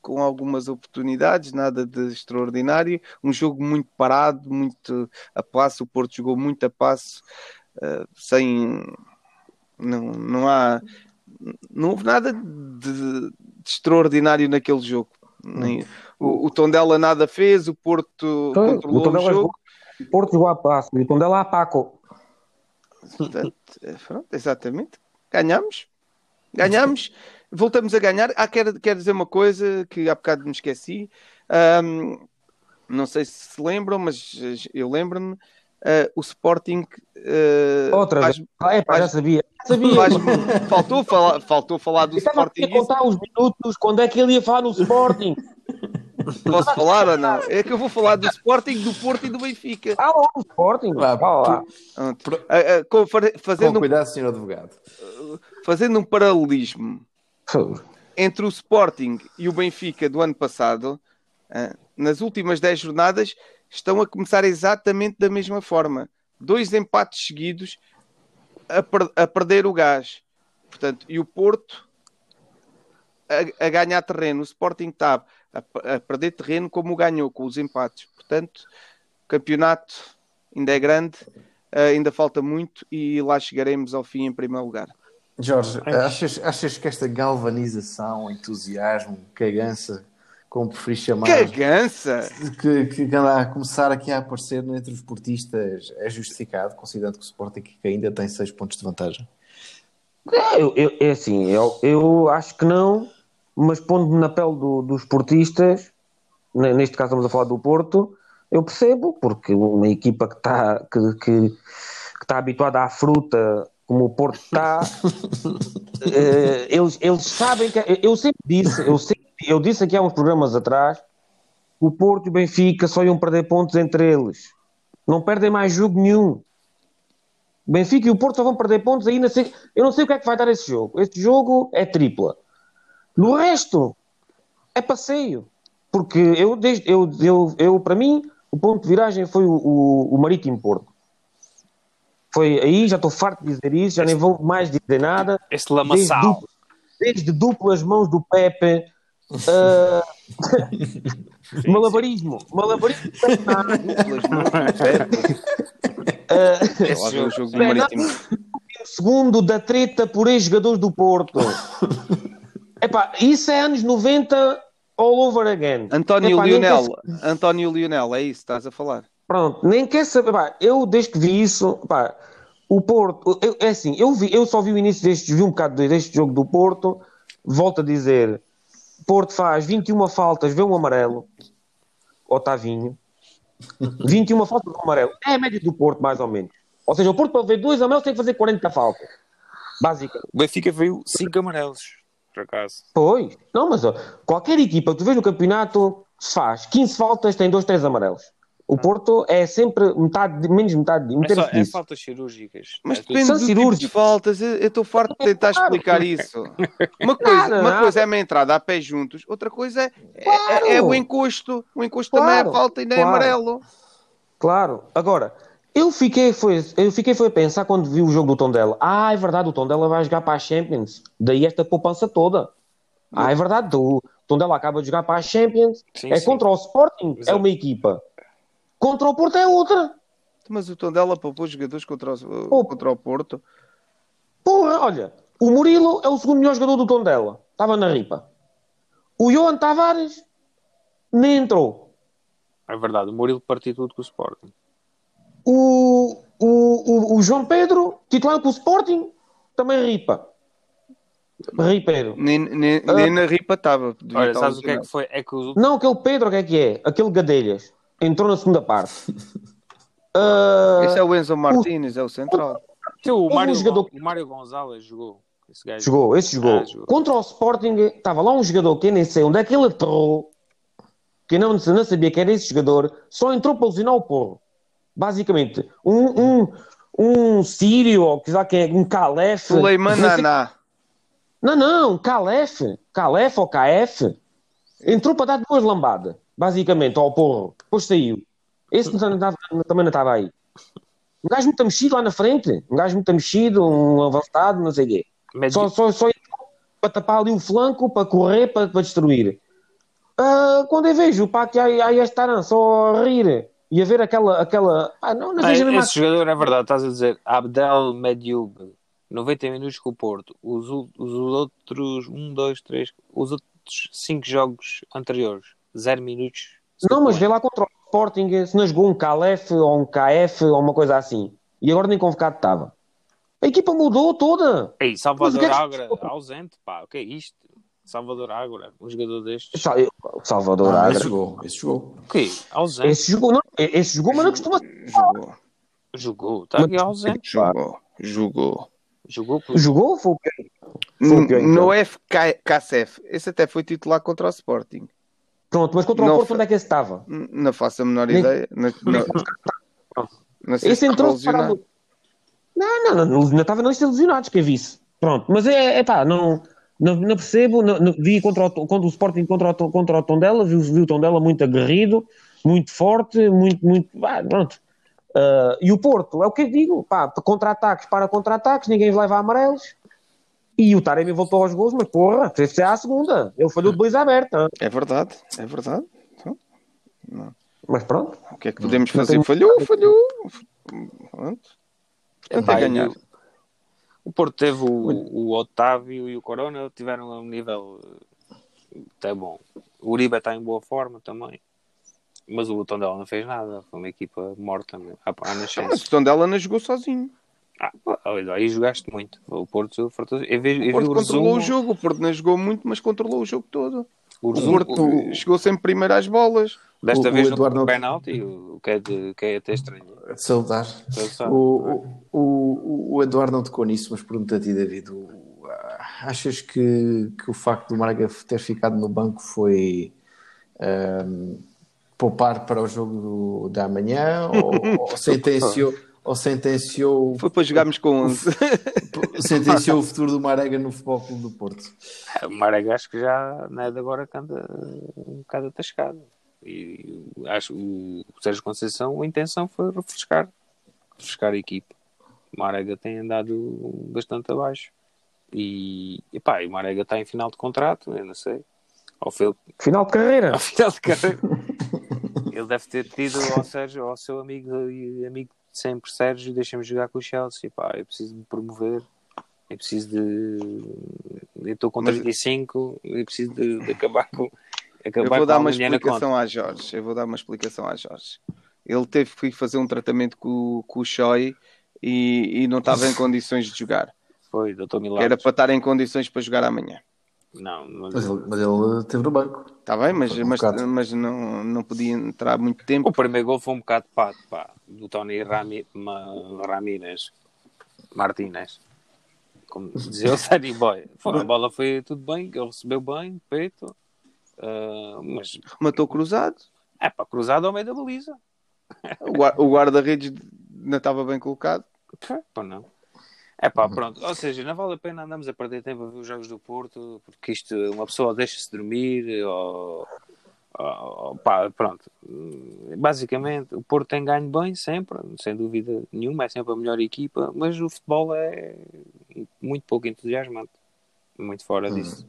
F: com algumas oportunidades, nada de extraordinário. Um jogo muito parado, muito a passo. O Porto jogou muito a passo, uh, sem. Não, não há. Não houve nada de, de extraordinário naquele jogo. Nem, o, o Tondela nada fez, o Porto
G: Então,
F: controlou
G: o
F: o jogo.
G: jogou, o Porto jogou a passo e o Tondela a Paco.
F: Portanto, pronto, exatamente. Ganhamos. Ganhamos. Voltamos a ganhar. Ah, quero, quero dizer uma coisa que há bocado me esqueci. Ahm, não sei se se lembram, mas eh, eu lembro-me, eh, o Sporting eh,
G: Outra
F: faz-.
G: Ah, é, pá, já sabia. Já sabia.
F: faz- faltou, falar, faltou falar do
G: Eu estava
F: Sporting.
G: a contar os minutos, quando é que ele ia falar no Sporting?
F: Posso falar ou não? É que eu vou falar do Sporting, do Porto e do Benfica.
G: Ah, lá, no Sporting.
E: Vá,
G: Vá lá.
F: Ah, com- fa-
E: Com
F: fazendo, um,
E: cuidado, senhor advogado.
F: fazendo um paralelismo entre o Sporting e o Benfica do ano passado, nas últimas 10 jornadas, estão a começar exatamente da mesma forma. Dois empates seguidos a, per- a perder o gás. Portanto, e o Porto a, a ganhar terreno. O Sporting está a, a perder terreno como o ganhou, com os empates. Portanto, o campeonato ainda é grande, ah, ainda falta muito e lá chegaremos ao fim em primeiro lugar.
E: Jorge, achas, achas que esta galvanização, entusiasmo, cagança, como preferis chamar,
F: Cagança!
E: que, que anda a começar aqui a aparecer entre os portistas é justificado, considerando que o Sporting ainda tem 6 pontos de vantagem?
G: É, eu, eu- é assim, eu, eu acho que não, mas pondo-me na pele do- dos portistas, ne- neste caso estamos a falar do Porto, eu percebo, porque uma equipa que está que, que, que está habituada à fruta como o Porto está, eh, eles, eles sabem que. Eu sempre disse, eu, sempre, eu disse aqui há uns programas atrás, o Porto e o Benfica só iam perder pontos entre eles. Não perdem mais jogo nenhum. O Benfica e o Porto só vão perder pontos ainda sei, eu não sei o que é que vai dar esse jogo. Este jogo é tripla. No resto é passeio. Porque eu, desde, eu, eu, eu para mim, o ponto de viragem foi o, o, o Marítimo Porto. Foi aí, já estou farto de dizer isso, já nem vou mais dizer nada.
H: Esse
G: Desde,
H: lamaçal.
G: duplo- desde duplas mãos do Pepe. Ah, malabarismo. Malabarismo.
F: Mãos do Pepe.
G: ah,
F: o jogo Marítimo.
G: segundo da treta por ex-jogadores do Porto. Epá, isso é anos 90 all over again.
F: António
G: Epá,
F: Lionel,
G: quer-
F: António Lionel, é isso que estás a falar.
G: Pronto, nem quer saber. Pá, eu, desde que vi isso, pá, o Porto, eu- é assim, eu, vi, eu só vi o início deste, vi um bocado deste jogo do Porto. Volto a dizer: Porto faz 21 faltas, vê um amarelo, Otavinho. 21 faltas, um amarelo. É a média do Porto, mais ou menos. Ou seja, o Porto, para ver dois amarelos, tem que fazer 40 faltas. Basicamente.
H: O Benfica veio 5 amarelos, por acaso.
G: Pois. Não, mas ó, qualquer equipa que tu vês no campeonato se faz 15 faltas, tem 2, 3 amarelos. O Porto é sempre metade, menos metade,
H: É,
G: metade
H: só, é
G: disso.
H: faltas cirúrgicas.
F: Mas
H: É
F: depende
G: São
F: do tipo de faltas. Eu estou farto de tentar
G: Claro.
F: explicar isso. Uma coisa,
G: Nada,
F: uma
G: nada.
F: coisa é uma entrada a pé juntos, outra coisa é, é-
G: Claro.
F: é, o encosto. O encosto
G: Claro,
F: também é falta e não é
G: claro.
F: amarelo.
G: Claro. Agora, eu fiquei, foi, eu fiquei foi a pensar quando vi o jogo do Tondela. Ah, é verdade, o Tondela vai jogar para a Champions. Daí esta poupança toda. Ah, é verdade, o Tondela acaba de jogar para a Champions.
H: Sim,
G: é
H: sim.
G: contra o Sporting, é
H: Exato.
G: uma equipa. Contra o Porto é outra.
F: Mas o Tondela poupou jogadores contra o, contra o Porto.
G: Porra, olha, o Murilo é o segundo melhor jogador do Tondela. Estava na ripa. O Johan Tavares nem entrou.
H: É verdade, o Murilo partiu tudo com o Sporting.
G: O, o, o, o João Pedro, titular com o Sporting, também ripa. Ripeiro.
F: Nem, nem,
G: Ah.
F: nem na ripa estava.
H: Olha, sabes o que é que foi? É que os
G: Não, aquele Pedro, o que é que é? Aquele Gadelhas. Entrou na segunda parte. Ah,
F: Esse é o Enzo Martínez, é o central.
H: O,
G: Houve um
H: Mário,
G: jogador-
H: o Mário Gonzalez jogou. Esse gajo.
G: Jogou, esse jogou.
H: Ah, jogou.
G: Contra o Sporting, estava lá um jogador que eu nem sei onde é que ele aterrou, que eu não, não sabia que era esse jogador, só entrou para lesionar o porro. Basicamente, um, um, um sírio, ou que lá que é, um Calef.
F: Suleiman
G: não sei-
F: Naná.
G: Não, não, Calef. Calef ou KF. Entrou para dar duas lambadas, basicamente, ao porro. Depois saiu. Esse não estava- também não estava aí. Um gajo muito mexido lá na frente. Um gajo muito mexido, um avançado, não sei o quê.
H: Medi-
G: Só, só, só para tapar ali o flanco, para correr, para, para destruir. Ah, quando eu vejo o Paco aí, aí a estar só a rir e a ver aquela. aquela ah, não, não
H: Ah, esse jogador é verdade, estás a dizer Abdel Medioub, 90 minutos com o Porto. Os, os outros 1, 2, 3, os outros 5 jogos anteriores, 0 minutos.
G: Não, mas vê lá contra o Sporting, se não jogou um KF ou um KF ou uma coisa assim. E agora nem convocado estava. A equipa mudou toda.
H: Ei, Salvador
G: que é que-
H: Agra ausente, pá, o que é isto? Salvador Ágora, um jogador destes.
G: Salvador
E: Ah,
G: Agra.
E: esse jogou, esse jogou.
H: O quê? Ausente.
G: Esse jogou, não, esse jogou, mas não costuma.
F: Jogou,
H: Jogou, está aqui ausente.
F: jogou, jogou.
H: Jogou por
G: Jogou? Foi o quê? Foi o quê, então?
F: No FKCF, esse até foi titular contra o Sporting.
G: Pronto, mas contra o
F: Não
G: Porto,
F: foi-
G: onde é que esse estava?
F: Não faço a menor
G: Nem-
F: ideia. Não, não, não sei
G: Esse
F: se
G: entrou
F: lesionado.
G: Não, não, não, não estava na lista de lesionados, que eu visse. Pronto, mas é, é pá, não, não, não percebo. Não, não- vi contra o, contra o Sporting contra o, contra o Tondela, vi, vi o Tondela muito aguerrido, muito forte, muito, muito. pá, pronto. Ah, e o Porto, é o que eu digo, pá, contra-ataques para contra-ataques, ninguém leva amarelos. E o Taremi voltou aos gols, mas porra, teve à segunda. Ele falhou de baliza aberta.
F: É verdade, é verdade. Então,
G: Mas pronto.
F: o que é que podemos
G: Não
F: fazer?
G: tem-
F: Falhou, falhou. Pronto. Portanto, é ganhar.
H: e o- Porto teve o, o Otávio e o Corona, tiveram a um nível até bom. O Uribe está em boa forma também. Mas o Tondela não fez nada. Foi uma equipa morta né? à, à
F: Mas
H: nascença.
F: o Tondela não jogou sozinho.
H: Ah, aí jogaste muito. O Porto fartou- Eu vi, eu
F: O Porto
H: o
F: controlou
H: resumo.
F: o jogo. O Porto não jogou muito, mas controlou o jogo todo.
H: O
F: O
H: resumo
F: Porto chegou sempre primeiro às bolas.
H: desta
E: o-
H: vez
E: o
H: no
E: Eduardo não-
H: penalti, o que é, de, que é até estranho.
E: De saudar. O, o, o, o Eduardo não tocou nisso, mas pergunto a ti, David. o- ah, achas que, que o facto do Marga ter ficado no banco foi ahm, poupar para o jogo do, da manhã ou, ou sentenciou, ou sentenciou,
F: Foi para jogarmos com 11.
E: sentenciou o futuro do Marega no Futebol Clube do Porto?
H: O Marega acho que já não é de agora que anda um bocado atascado. E acho o Sérgio Conceição, a intenção foi refrescar, refrescar a equipe. O Marega tem andado bastante abaixo. E, e pá, e o Marega está em final de contrato, eu não sei. Ao, fil-
G: Final de carreira.
H: ao final de carreira. Ele deve ter pedido ao Sérgio, ao seu amigo e amigo sempre, Sérgio, deixa-me jogar com o Chelsea. Pá, eu preciso de me promover. Eu preciso de. Eu estou com
F: Mas-
H: 35, eu preciso de, de acabar com.
F: Eu
H: Acabar
F: vou
H: com
F: dar
H: a
F: uma explicação à Jorge. Eu vou dar uma explicação à Jorge. Ele teve que fazer um tratamento com, com o Choi e, e não estava em condições de jogar.
H: Foi, doutor Milagres.
F: era para estar em condições para jogar amanhã.
H: Não, não
E: Mas ele, mas ele esteve no banco.
F: Está bem, mas,
E: um
F: mas,
E: bocado.
F: mas não, não podia entrar muito tempo.
H: O primeiro gol foi um bocado pato, pá, do Tony Rami, Ma, Ramírez Martínez. Como dizia o Sunny Boy. Foi, a bola foi tudo bem, ele recebeu bem, peito. ah, mas
F: Matou cruzado.
H: é para cruzado ao meio da baliza.
F: O guarda-redes não estava bem colocado.
H: Pá, não. É pá, pronto. Ou seja, não vale a pena andarmos a perder tempo a ver os jogos do Porto, porque isto, uma pessoa deixa-se dormir, ou, ou- pá, pronto. Basicamente, o Porto tem ganho bem sempre, sem dúvida nenhuma, é sempre a melhor equipa, mas o futebol é muito pouco entusiasmante, muito fora disso.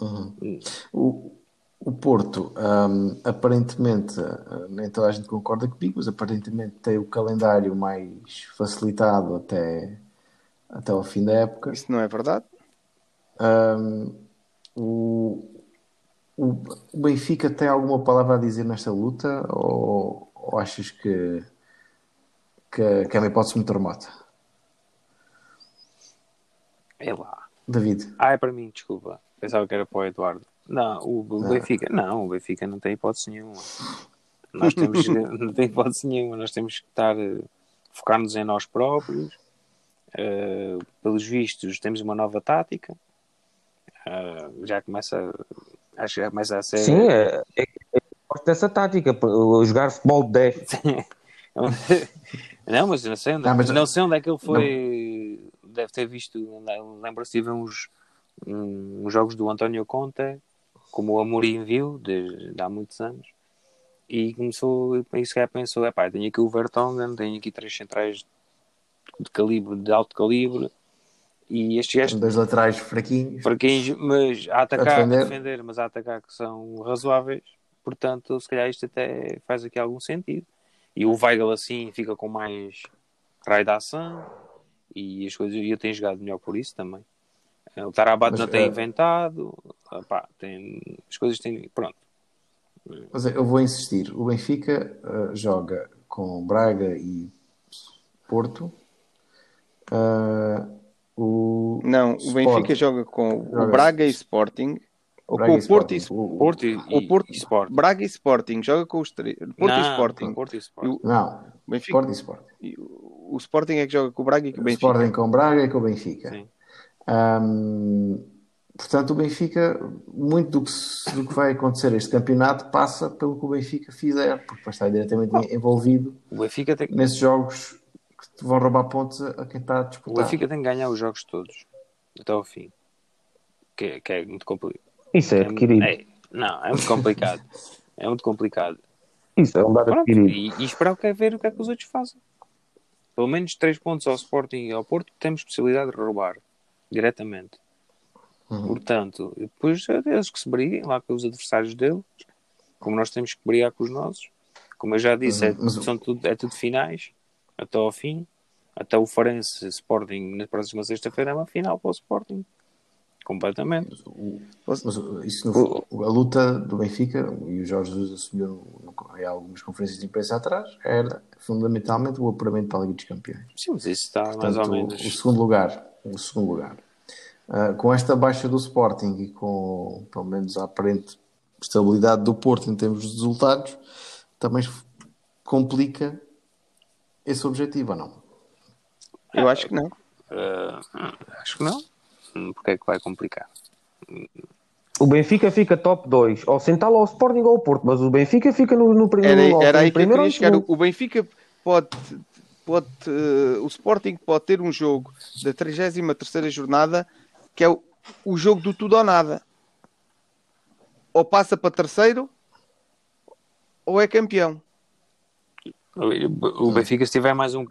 E: Uhum. O, o Porto, hum, aparentemente, uh, nem toda a gente concorda comigo, mas aparentemente tem o calendário mais facilitado até, até ao fim da época.
F: Isso não é verdade.
E: Hum, o, o, o Benfica tem alguma palavra a dizer nesta luta ou, ou achas que, que, que é uma hipótese muito remota?
H: É lá.
E: David,
H: Ah, é para mim, desculpa. Pensava que era para o Eduardo. Não, o, o. Benfica, não, o Benfica não tem hipótese nenhuma. Nós temos, não tem hipótese nenhuma, nós temos que estar, eh, focar-nos em nós próprios. Eh, pelos vistos, temos uma nova tática. Eh, já começa, acho que já começa a ser.
G: Sim, é, é, é, gosto dessa tática, para jogar futebol de 10.
H: não, mas não sei onde,
E: Não, mas-
H: não sei onde é que ele foi. Deve ter visto, lembra-se de ver uns, uns jogos do António Conte, como o Amorim viu, desde de há muitos anos, e começou, e se calhar pensou: é pá, tenho aqui o Vertonghen, tenho aqui três centrais de calibre, de alto calibre, e estes gajos
E: dois laterais fraquinhos.
H: fraquinhos, mas a atacar, a
E: defender.
H: defender. mas a atacar que são razoáveis. Portanto, se calhar isto até faz aqui algum sentido. E o Weigl assim fica com mais raio de ação e as coisas, e eu tenho jogado melhor por isso também. Eh, O Tarabat não tem
E: eh,
H: inventado, Ah, pá, tem, as coisas têm. Pronto.
E: Mas eu vou insistir. O Benfica uh, joga com Braga e Porto. Uh, o
F: Não, o
E: Sporting-
F: Benfica joga com o Braga e Sporting Ou
E: Braga
F: com
E: e
F: o Porto e
E: Sporting. O-
H: Porto e,
F: O Porto-
H: e Sport.
F: Braga e Sporting, joga com os três. Porto e
H: Não,
F: Sporting.
H: Porto e Sport.
F: E o
E: Não,
F: Benfica,
E: Sport e Sporting.
F: e o o Sporting é que joga com o Braga e com o Benfica.
E: Sporting com Braga e com o Benfica. Portanto, o Benfica, muito do que, do que vai acontecer este campeonato passa pelo que o Benfica fizer, porque vai estar diretamente envolvido
H: O Benfica tem,
E: nesses jogos que te vão roubar pontos a quem está a
H: o
E: disputar.
H: Benfica tem que ganhar os jogos todos. Até ao fim. Que, é- que é muito complicado.
G: Isso é adquirido.
H: É, não, é muito complicado. é muito complicado.
G: Isso é um dado
H: Pronto,
G: adquirido.
H: e, e esperar o que é ver o que é que os outros fazem. Pelo menos 3 pontos ao Sporting e ao Porto temos possibilidade de roubar diretamente.
E: Uhum.
H: Portanto, depois é deles que se briguem lá com os adversários deles, como nós temos que brigar com os nossos. Como eu já disse,
E: Uhum,
H: é, são tudo, é tudo finais, até ao fim. Até o Farense Sporting na próxima sexta-feira é uma final para o Sporting. Completamente.
E: Mas isso no- a luta do Benfica, e o Jorge Jesus assumiu no- no- em algumas conferências de imprensa atrás, era fundamentalmente o apuramento para a Liga dos Campeões.
H: Sim, mas isso está mais
E: Portanto,
H: ou
E: o,
H: menos.
E: o segundo lugar. O segundo lugar. Ah, com esta baixa do Sporting e com, pelo menos, a aparente estabilidade do Porto em termos de resultados, também complica esse objetivo, ou não?
F: Eu acho que não.
H: eh, acho que não. Hum, Porque é que vai complicar?
G: O Benfica fica top 2, ou sentá-lo ao Sporting ou ao Porto, mas o Benfica fica no, no primeiro
F: Era, era aí que eu
G: primeiro no
F: chegar. O Benfica pode, pode eh, o Sporting pode ter um jogo da 33 jornada que é o, o jogo do tudo ou nada. Ou passa para terceiro ou é campeão.
H: O Benfica, se tiver mais um.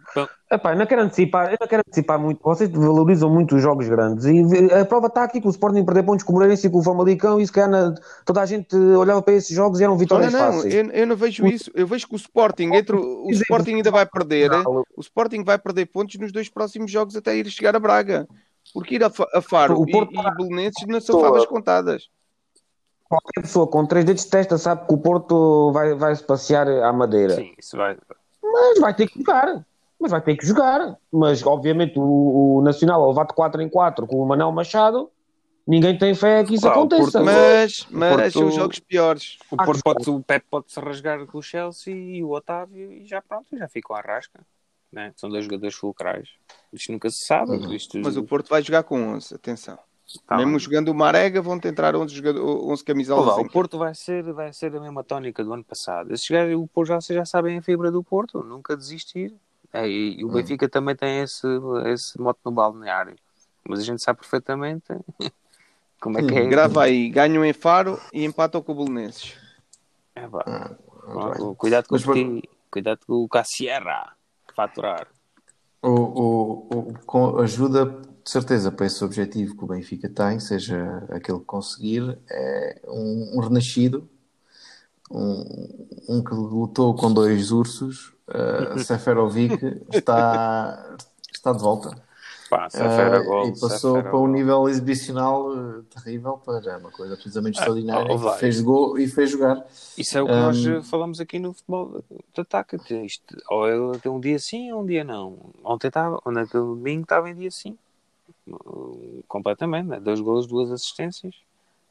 G: Epá, eu não quero antecipar, eu não quero antecipar muito. Vocês valorizam muito os jogos grandes e a prova está aqui que o Sporting perder pontos com o Moreirense e com o Famalicão e se calhar na- toda a gente olhava para esses jogos e eram
F: Não,
G: vitórias
F: não,
G: fáceis.
F: eu, eu não vejo isso. Eu vejo que o Sporting, entre o, o Sporting ainda vai perder. O Sporting vai perder pontos nos dois próximos jogos até ir chegar a Braga. Porque ir a, a Faro
G: O
F: e,
G: Porto-
F: e Belenenses não são favas contadas.
G: Qualquer pessoa com três dedos de testa sabe que o Porto vai, vai se passear à Madeira.
H: Sim, isso vai.
G: Mas vai ter que jogar. Mas vai ter que jogar. Mas, obviamente, o, o Nacional a levar de 4 em 4 com o Manel Machado, ninguém tem fé que isso
H: Ah,
G: aconteça.
H: Porto-
F: Mas, mas
H: Porto-
F: são jogos piores.
H: O, Porto pode, o Pep pode se rasgar com o Chelsea e o Otávio e já pronto, já ficam à rasca. Né? São dois jogadores fulcrais. Isto nunca se sabe. Isto,
F: Mas o Porto vai jogar com 11, atenção.
H: Tá
F: Mesmo
H: bem.
F: jogando o Marega, vão tentar 11, jogador, 11 camisolas.
H: Olá, o Porto vai ser, vai ser a mesma tónica do ano passado. Esses gajos, o Porto já, vocês já sabem a fibra do Porto, nunca desistir. É, e, e o Benfica também tem esse, esse moto no balneário. Mas a gente sabe perfeitamente como é que é.
F: Grava aí, ganham em Faro e empatam com o Belenenses.
H: É, pá.
E: Ah,
H: cuidado com
E: Mas,
H: o Petit, cuidado com o Cassiera faturar.
E: O, o, o- com ajuda de certeza para esse objetivo que o Benfica tem, seja aquele que conseguir, é um, um renascido, um, um que lutou com dois ursos, uh, Seferovic está, está de volta.
H: Fera
E: Uh,
H: gol.
E: e passou para um nível exibicional uh, terrível para uma coisa absolutamente extraordinária.
H: oh, vai.
E: fez gol e fez jogar.
H: Isso é o que
E: Um,
H: nós falamos aqui no futebol de ataque. que Isto, ou ele tem um dia sim ou um dia não. Ontem estava, naquele domingo estava em dia sim. Uh, Completamente. Né? Dois gols, duas assistências.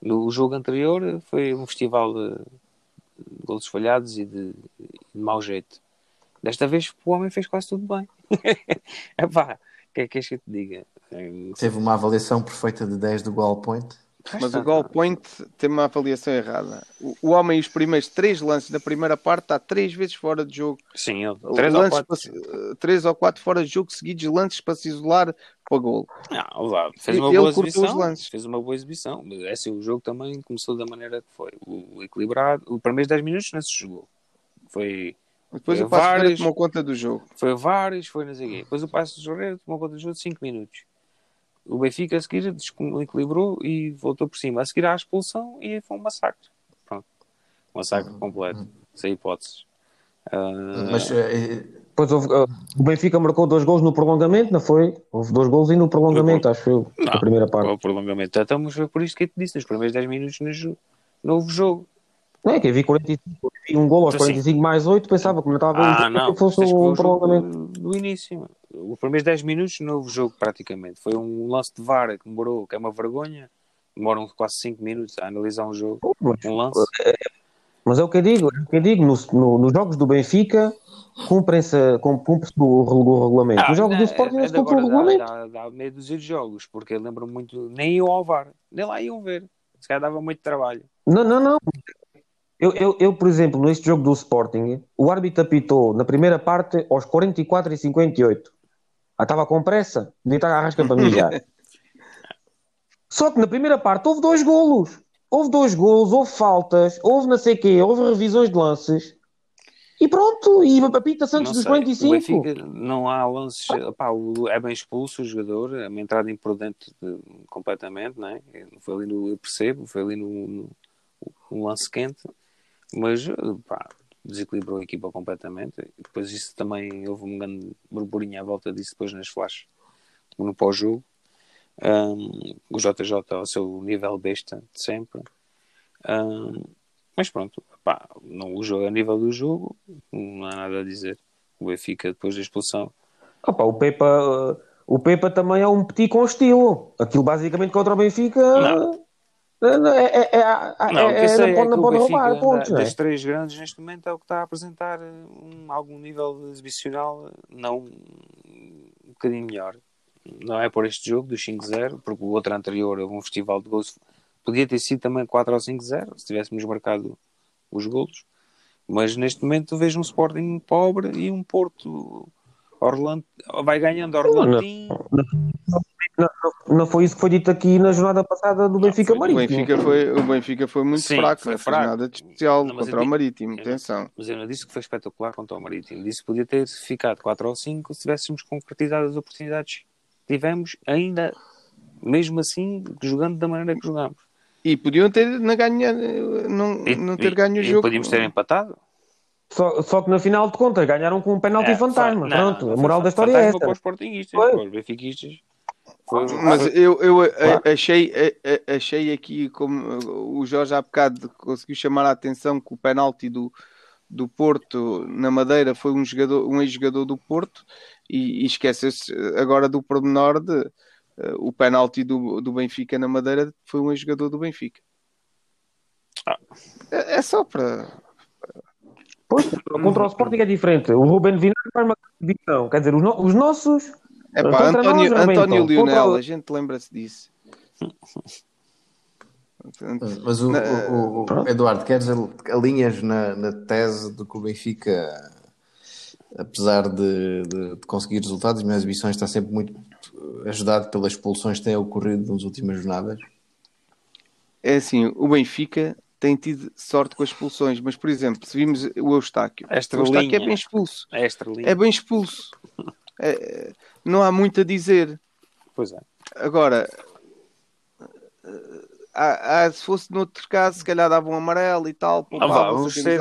H: No jogo anterior foi um festival de, de gols falhados e de, de mau jeito. Desta vez o homem fez quase tudo bem. Epá, o que é que és que eu te diga? Eh,
E: Teve uma avaliação perfeita de 10 do goal point.
F: Mas o goal point tem uma avaliação errada. O, o homem, os primeiros três lances da primeira parte, está três vezes fora de jogo.
H: Sim, três ou quatro.
F: para eh, três ou quatro fora de jogo seguidos, lances para se isolar para gol.
H: Não, lá, fez
F: Ele
H: uma boa
F: cortou
H: exibição. Fez uma boa exibição. Mas, É assim, o jogo também começou da maneira que foi. O, o equilibrado. Os primeiros 10 minutos não se jogou. Foi,
F: Depois
H: É,
F: o Passo Ferreira
H: vários-
F: tomou conta do jogo.
H: foi vários, foi não sei o quê. Depois o Passo de Jorreiro tomou conta do jogo de 5 minutos. O Benfica a seguir desequilibrou e voltou por cima. A seguir à expulsão e foi um massacre. Pronto. Um massacre completo. Sem hipóteses. Ah,
E: Mas eh,
G: Depois houve, uh, o Benfica marcou dois gols no prolongamento, não foi? Houve dois gols e no prolongamento, acho eu,
H: Não,
G: primeira parte.
H: o prolongamento? Então, foi por isso que eu te disse. Nos primeiros 10 minutos no, no novo jogo.
G: Não é que eu vi 45, eu vi um gol aos
H: Sim.
G: 45 mais 8, pensava que não estava a ver
H: Ah, não.
G: que fosse um
H: jogo
G: prolongamento.
H: do, início. Os primeiros 10 minutos, novo jogo praticamente. Foi um lance de vara que demorou, que é uma vergonha. demoram quase 5 minutos a analisar um jogo,
G: Mas,
H: um lance.
G: mas é o que eu digo, é o que eu digo no, no- nos jogos do Benfica cumpre-se cum- cumpre-se o, o regulamento.
H: Ah,
G: nos jogos do
H: é-
G: Sporting não
H: é
G: se
H: de
G: cumpre o
H: dá-
G: regulamento.
H: Dá, dá meia dúzia de jogos, porque eu lembro muito, nem iam ao VAR, nem lá iam ver. Se calhar dava muito trabalho.
G: Não, não, não. Eu, eu, eu, por exemplo, neste jogo do Sporting, o árbitro apitou na primeira parte aos 44 e 58. Ah, estava com pressa, devia estar a rasca para mijar. Só que na primeira parte houve dois golos. Houve dois golos, houve faltas, houve não sei o quê, houve revisões de lances. E pronto, e apita-se antes
H: Não
G: dos
H: sei,
G: 45.
H: O Benfica não há lances. Pá, é bem expulso o jogador, é uma entrada imprudente de- completamente, não é? Foi ali no, eu percebo, foi ali no, no, no lance quente, mas pá, desequilibrou a equipa completamente. E depois isso também houve um grande burburinho à volta disso depois nas flashes no pós-jogo. Um, o JJ ao seu nível besta de sempre. Um, mas pronto, pá, não, o jogo, a nível do jogo, não há nada a dizer. O Benfica, depois da expulsão,
G: Opa, o Pepa, uh, o Pepa também é um petit com estilo. Aquilo basicamente contra o Benfica
H: Não.
G: é, é, é, é,
H: Não, o
G: é, não
H: é
G: pode, não pode roubar pontos,
H: da-
G: é?
H: das três grandes neste momento, é o que está a apresentar um, algum nível exibicional, não um bocadinho melhor. Não é por este jogo do 5-0, porque o outro anterior um festival de gols. Podia ter sido também 4 ou 5-0, se tivéssemos marcado os golos. Mas neste momento vejo um Sporting pobre e um Porto Orlando, vai ganhando Orlandinho.
G: Não, não, não foi isso que foi dito aqui na jornada passada do Benfica
F: O
G: Marítimo.
F: Benfica foi, o Benfica foi muito
H: Sim,
F: fraco,
H: foi
F: não
H: fraco.
F: nada de especial
H: Não,
F: contra o Marítimo, atenção.
H: Mas eu não disse que foi espetacular contra o Marítimo. Disse que podia ter ficado 4 ou 5 se tivéssemos concretizado as oportunidades que tivemos, ainda mesmo assim, jogando da maneira que jogamos.
F: E podiam ter não, ganha, não,
H: E,
F: não ter
H: e-
F: ganho o jogo.
H: podíamos ter empatado.
G: Só, só que na final de contas ganharam com um penalti
H: É,
G: fantasma.
H: não,
G: Pronto,
H: não,
G: a
H: foi
G: moral da história é esta.
H: para os sportinguistas,
G: Foi.
H: para os benfiquistas.
F: Mas eu, eu a-
G: Claro.
F: achei, a- a- achei aqui, como o Jorge há bocado conseguiu chamar a atenção que o penalti do, do Porto na Madeira foi um, jogador, um ex-jogador do Porto e, e esquece-se agora do pormenor de o penalti do, do Benfica na Madeira foi um ex-jogador do Benfica.
H: Ah.
F: É, é só para.
G: Pois, contra o Sporting é diferente. O Ruben Vinagre faz uma exibição. Quer dizer, os, no- os nossos.
F: É pá,
G: Contra
F: António,
G: nós.
F: António Lionel,
G: Contra o-
F: a gente lembra-se disso.
E: Mas o,
F: Na-
E: o- o-. Eduardo, queres al- alinhas na, na tese de que o Benfica, apesar de, de- de conseguir resultados nas exibições, está sempre muito ajudado pelas expulsões que têm ocorrido nas últimas jornadas?
F: É assim, o Benfica tem tido sorte com as expulsões, mas por exemplo, se vimos o Eustáquio,
H: A
F: o Eustáquio é
H: estrelinha.
F: bem expulso.
H: é extra linha.
F: É bem expulso. É, não há muito a dizer.
H: Pois é.
F: Agora, há- há- se fosse noutro caso, se calhar davam um amarelo e tal,
H: Ah, vamos ser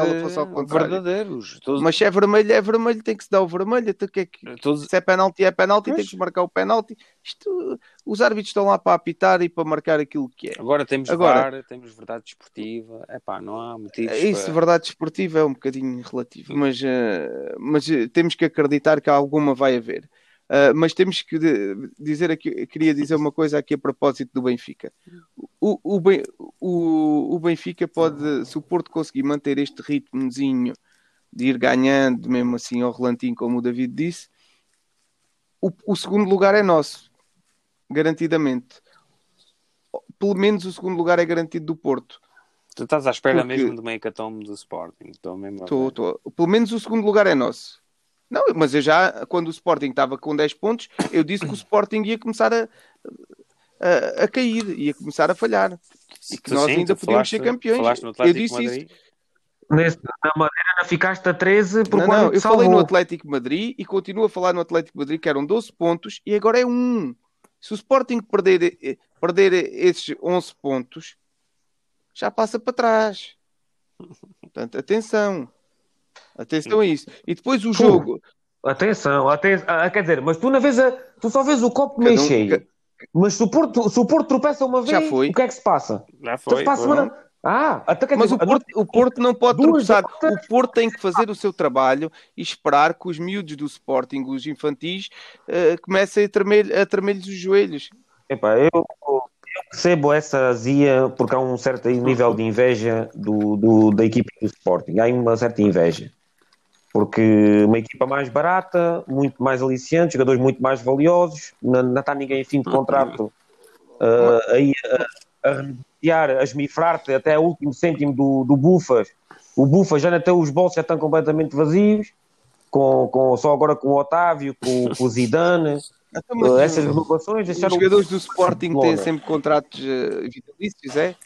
H: verdadeiros. Todos,
F: Mas se é vermelho, é vermelho, tem que se dar o vermelho. Então, que é que-
H: todos,
F: se é penalti, é penalti,
H: Pois.
F: tem que se marcar o penalti. Isto, os árbitros estão lá para apitar e para marcar aquilo que é.
H: agora temos
F: Agora-
H: VAR, temos verdade desportiva. Epá, não há motivos
F: É Isso,
H: para...
F: verdade esportiva, é um bocadinho relativo, mas, eh, mas eh, temos que acreditar que alguma vai haver. Uh, mas temos que dizer aqui, queria dizer uma coisa aqui a propósito do Benfica. O, o, o- o Benfica pode, se o Porto conseguir manter este ritmozinho de ir ganhando, mesmo assim ao relantinho, como o David disse, o, o segundo lugar é nosso, garantidamente. Pelo menos o segundo lugar é garantido do Porto.
H: Tu estás à espera
F: Porque-
H: mesmo de uma hecatombe do Sporting. Estou mesmo a
F: Tô,
H: ver.
F: tô. Pelo menos o segundo lugar é nosso. Não, mas eu já, quando o Sporting estava com 10 pontos, eu disse que o Sporting ia começar a, a, a cair, ia começar a falhar. E que
H: Tu
F: nós
H: sim,
F: ainda podíamos
H: falaste-
F: ser campeões. Eu disse
H: de
F: isso.
H: Madrid.
G: Nesse, na Madeira ficaste a 13 por
F: Não, não, eu falei no
G: salvou.
F: Atlético Madrid e continuo a falar no Atlético Madrid que eram 12 pontos e agora é um. Se o Sporting perder, perder esses 11 pontos, já passa para trás. Portanto, atenção. Atenção a isso. E depois o jogo.
G: Atenção, atenção. Ah, quer dizer, mas tu, na vez a- tu só vês o copo meio
F: um-
G: cheio.
F: ca-
G: Mas se o, Porto, se o Porto tropeça uma vez,
F: Já foi.
G: o que é que se passa?
H: Já
G: Então
H: foi.
G: passa a
H: foi.
G: semana... Ah, até quer
F: Mas
G: dizer,
F: o Porto, o Porto não pode
G: Duas
F: tropeçar. O Porto tem que fazer o seu trabalho e esperar que os miúdos do Sporting, os infantis, eh, comecem a tremer- a tremer-lhes os joelhos.
G: Epá, eu, eu percebo essa azia porque há um certo nível de inveja do, do- da equipa do Sporting. Há uma certa inveja. Porque uma equipa mais barata, muito mais aliciante, jogadores muito mais valiosos, não, não está ninguém em fim de contrato ah, aí a, a renegociar, a esmifrar-te até o último cêntimo do, do Bufas. O Bufas já até os bolsos já estão completamente vazios, com, com, só agora com o Otávio, com, com o Zidane.
F: Então,
G: Ah, essas
F: uh,
G: renovações
F: Os
G: deixaram
F: jogadores do Sporting têm sempre contratos uh, vitalícios, é?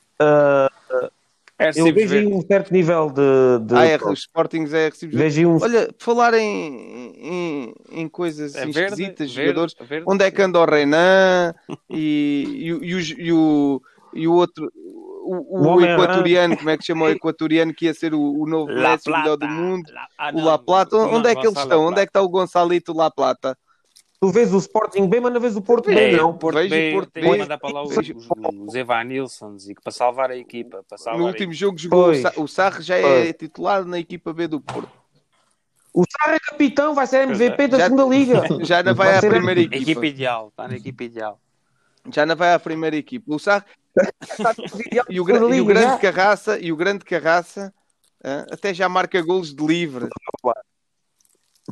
H: É
G: Eu vejo aí um certo nível de. de
F: Ah, é, os Sportings é recibos.
G: vejo um.
F: Olha, falar em, em, em coisas
H: É verde,
F: esquisitas,
H: verde,
F: jogadores.
H: verde.
F: Onde é que anda o Renan e, e, o- e, o- e o, e o outro, o,
G: O
F: o equatoriano, como é que chama o equatoriano que ia ser o, o novo Messi, melhor do mundo?
H: La- ah,
F: O
H: não,
F: La Plata,
H: não,
F: onde é que eles
H: Gonçalo
F: estão?
H: La
F: Onde é que está o Gonçalito La Plata?
G: Tu vês o Sporting bem, mas não vês o Porto bem,
H: É,
G: não.
H: o Porto
F: Vejo o
H: B
F: Porto
H: tem
F: B.
H: que mandar para lá os, os, os Evan Nilssons e que para salvar a equipa. Para salvar
F: No
H: a
F: último
H: equipa.
F: jogo jogou o,
G: Pois.
F: O Sarre já é
G: Pois.
F: titular na equipa B do Porto.
G: O Sarra é capitão, vai ser MVP da
F: Já-
G: segunda liga.
F: Já não vai
G: Vai
F: à primeira
H: Equipa
F: equipa.
H: ideal, está na equipa ideal.
F: Já não vai à primeira equipa. O Sarre e o, gra- e o grande
G: já.
F: Carraça e o grande Carraça até já marca golos de livre.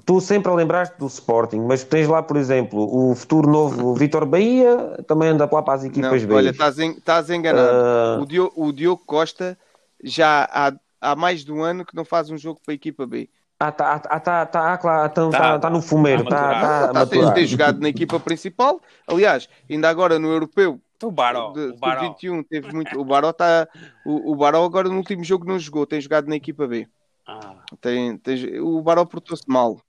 G: Tu sempre a lembraste do Sporting, mas tens lá, por exemplo, o futuro novo Vitor Bahia, também anda lá para as
F: Não,
G: equipas B.
F: olha, estás en- estás enganado.
G: Ah,
F: O, Diogo, o Diogo Costa já há, há mais de um ano que não faz um jogo para a equipa B.
G: ah, tá, ah, tá, tá, ah, claro, então
H: Tá,
G: tá, tá no fumeiro,
H: tá
G: tá, tá
F: ter,
G: maturar.
F: ter jogado na equipa principal. Aliás, ainda agora no europeu
H: o Baró,
F: de,
H: o Baró.
F: 21 teve muito. O Baró está. O, o Baró agora no último jogo não jogou, tem jogado na equipa B.
H: Ah,
F: Tem, tem- o Baró portou-se mal.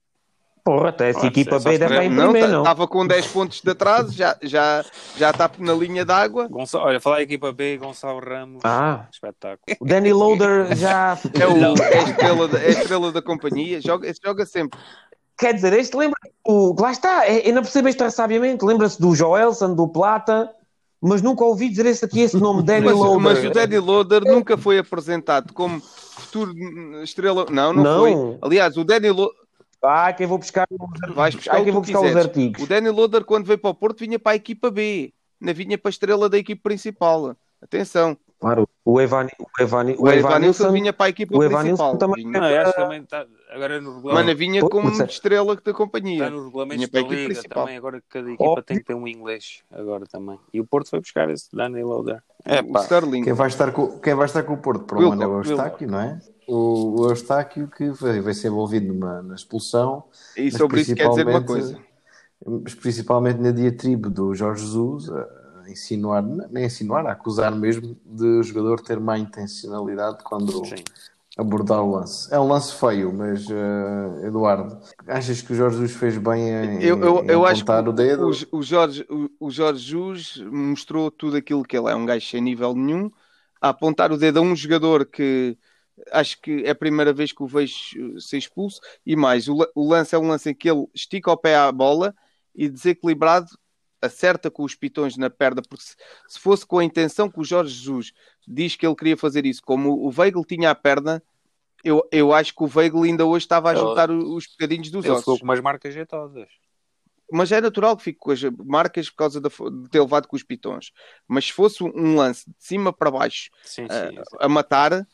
G: Porra, até essa
H: Pode
G: equipa B estar
H: tiver-
G: em
F: Não,
G: primeiro, não.
F: estava com 10 pontos de atraso, já, já, já está na linha d'água.
H: Gonçalo, olha, falar a equipa B, Gonçalo Ramos.
G: Ah,
H: Espetáculo.
G: o Danny Loader já.
F: É, o, é, a estrela da, é estrela da companhia, joga, joga sempre.
G: Quer dizer, este lembra. O, lá está, é, eu não percebo este sabiamente. Lembra-se do Joelson, do Plata, mas nunca ouvi dizer esse aqui, esse nome, Danny
F: Mas,
G: Loader.
F: mas o Danny Loader nunca foi apresentado como futuro estrela. Não, não,
G: Não.
F: foi. Aliás, o Danny Loader.
G: Ah, quem vou buscar. os-
F: Vais buscar
G: Ah, quem
F: que
G: vou buscar os
F: quiseres.
G: artigos.
F: O Danny Loader, quando veio para o Porto, vinha para a equipa B. Não vinha para a estrela da equipe principal. Atenção.
G: Claro, o Evan, o Evan,
F: O Evanilson vinha para a equipa
G: o
F: principal.
G: Evanilson também-
F: Vinha-
H: Não, acho que também está. Agora no regulamento.
F: não vinha como
G: é-
F: estrela da
H: Está
F: companhia.
H: nos regulamentos
F: Vinha para a
H: da Liga
F: principal.
H: também. Agora cada equipa tem que ter um inglês. Agora também. E o Porto foi buscar esse Danny Loader. É
F: o
H: pá.
F: Sterling.
E: Quem vai estar com, quem vai estar com o Porto para o
F: Wilco,
E: ano é o Eustáquio, não é? O, o Eustáquio que vai, vai ser envolvido numa, na expulsão,
F: E sobre isso quer dizer uma coisa.
E: mas principalmente na diatribe do Jorge Jesus, insinuar, nem insinuar, a acusar mesmo de o jogador ter má intencionalidade quando
H: Sim.
E: abordar o lance. É um lance feio, mas eh, Eduardo, achas que o Jorge Jesus fez bem em,
F: Eu, eu,
E: em
F: eu
E: apontar o dedo?
F: o, o Jorge, o, o Jorge Jus mostrou tudo aquilo que ele é, um gajo sem nível nenhum, a apontar o dedo a um jogador que acho que é a primeira vez que o vejo ser expulso, e mais, o lance é um lance em que ele estica o pé à bola e desequilibrado acerta com os pitões na perna, porque se, se fosse com a intenção que o Jorge Jesus diz que ele queria fazer isso, como o Weigl tinha a perna, eu, eu acho que o Weigl ainda hoje estava a
H: Ele-
F: juntar o- os bocadinhos dos
H: Ele
F: ossos.
H: ficou com umas marcas jeitosas.
F: Mas é natural que fique com as marcas por causa da de ter levado com os pitões. Mas se fosse um lance de cima para baixo
H: Sim,
F: a,
H: sim. sim.
F: a matar,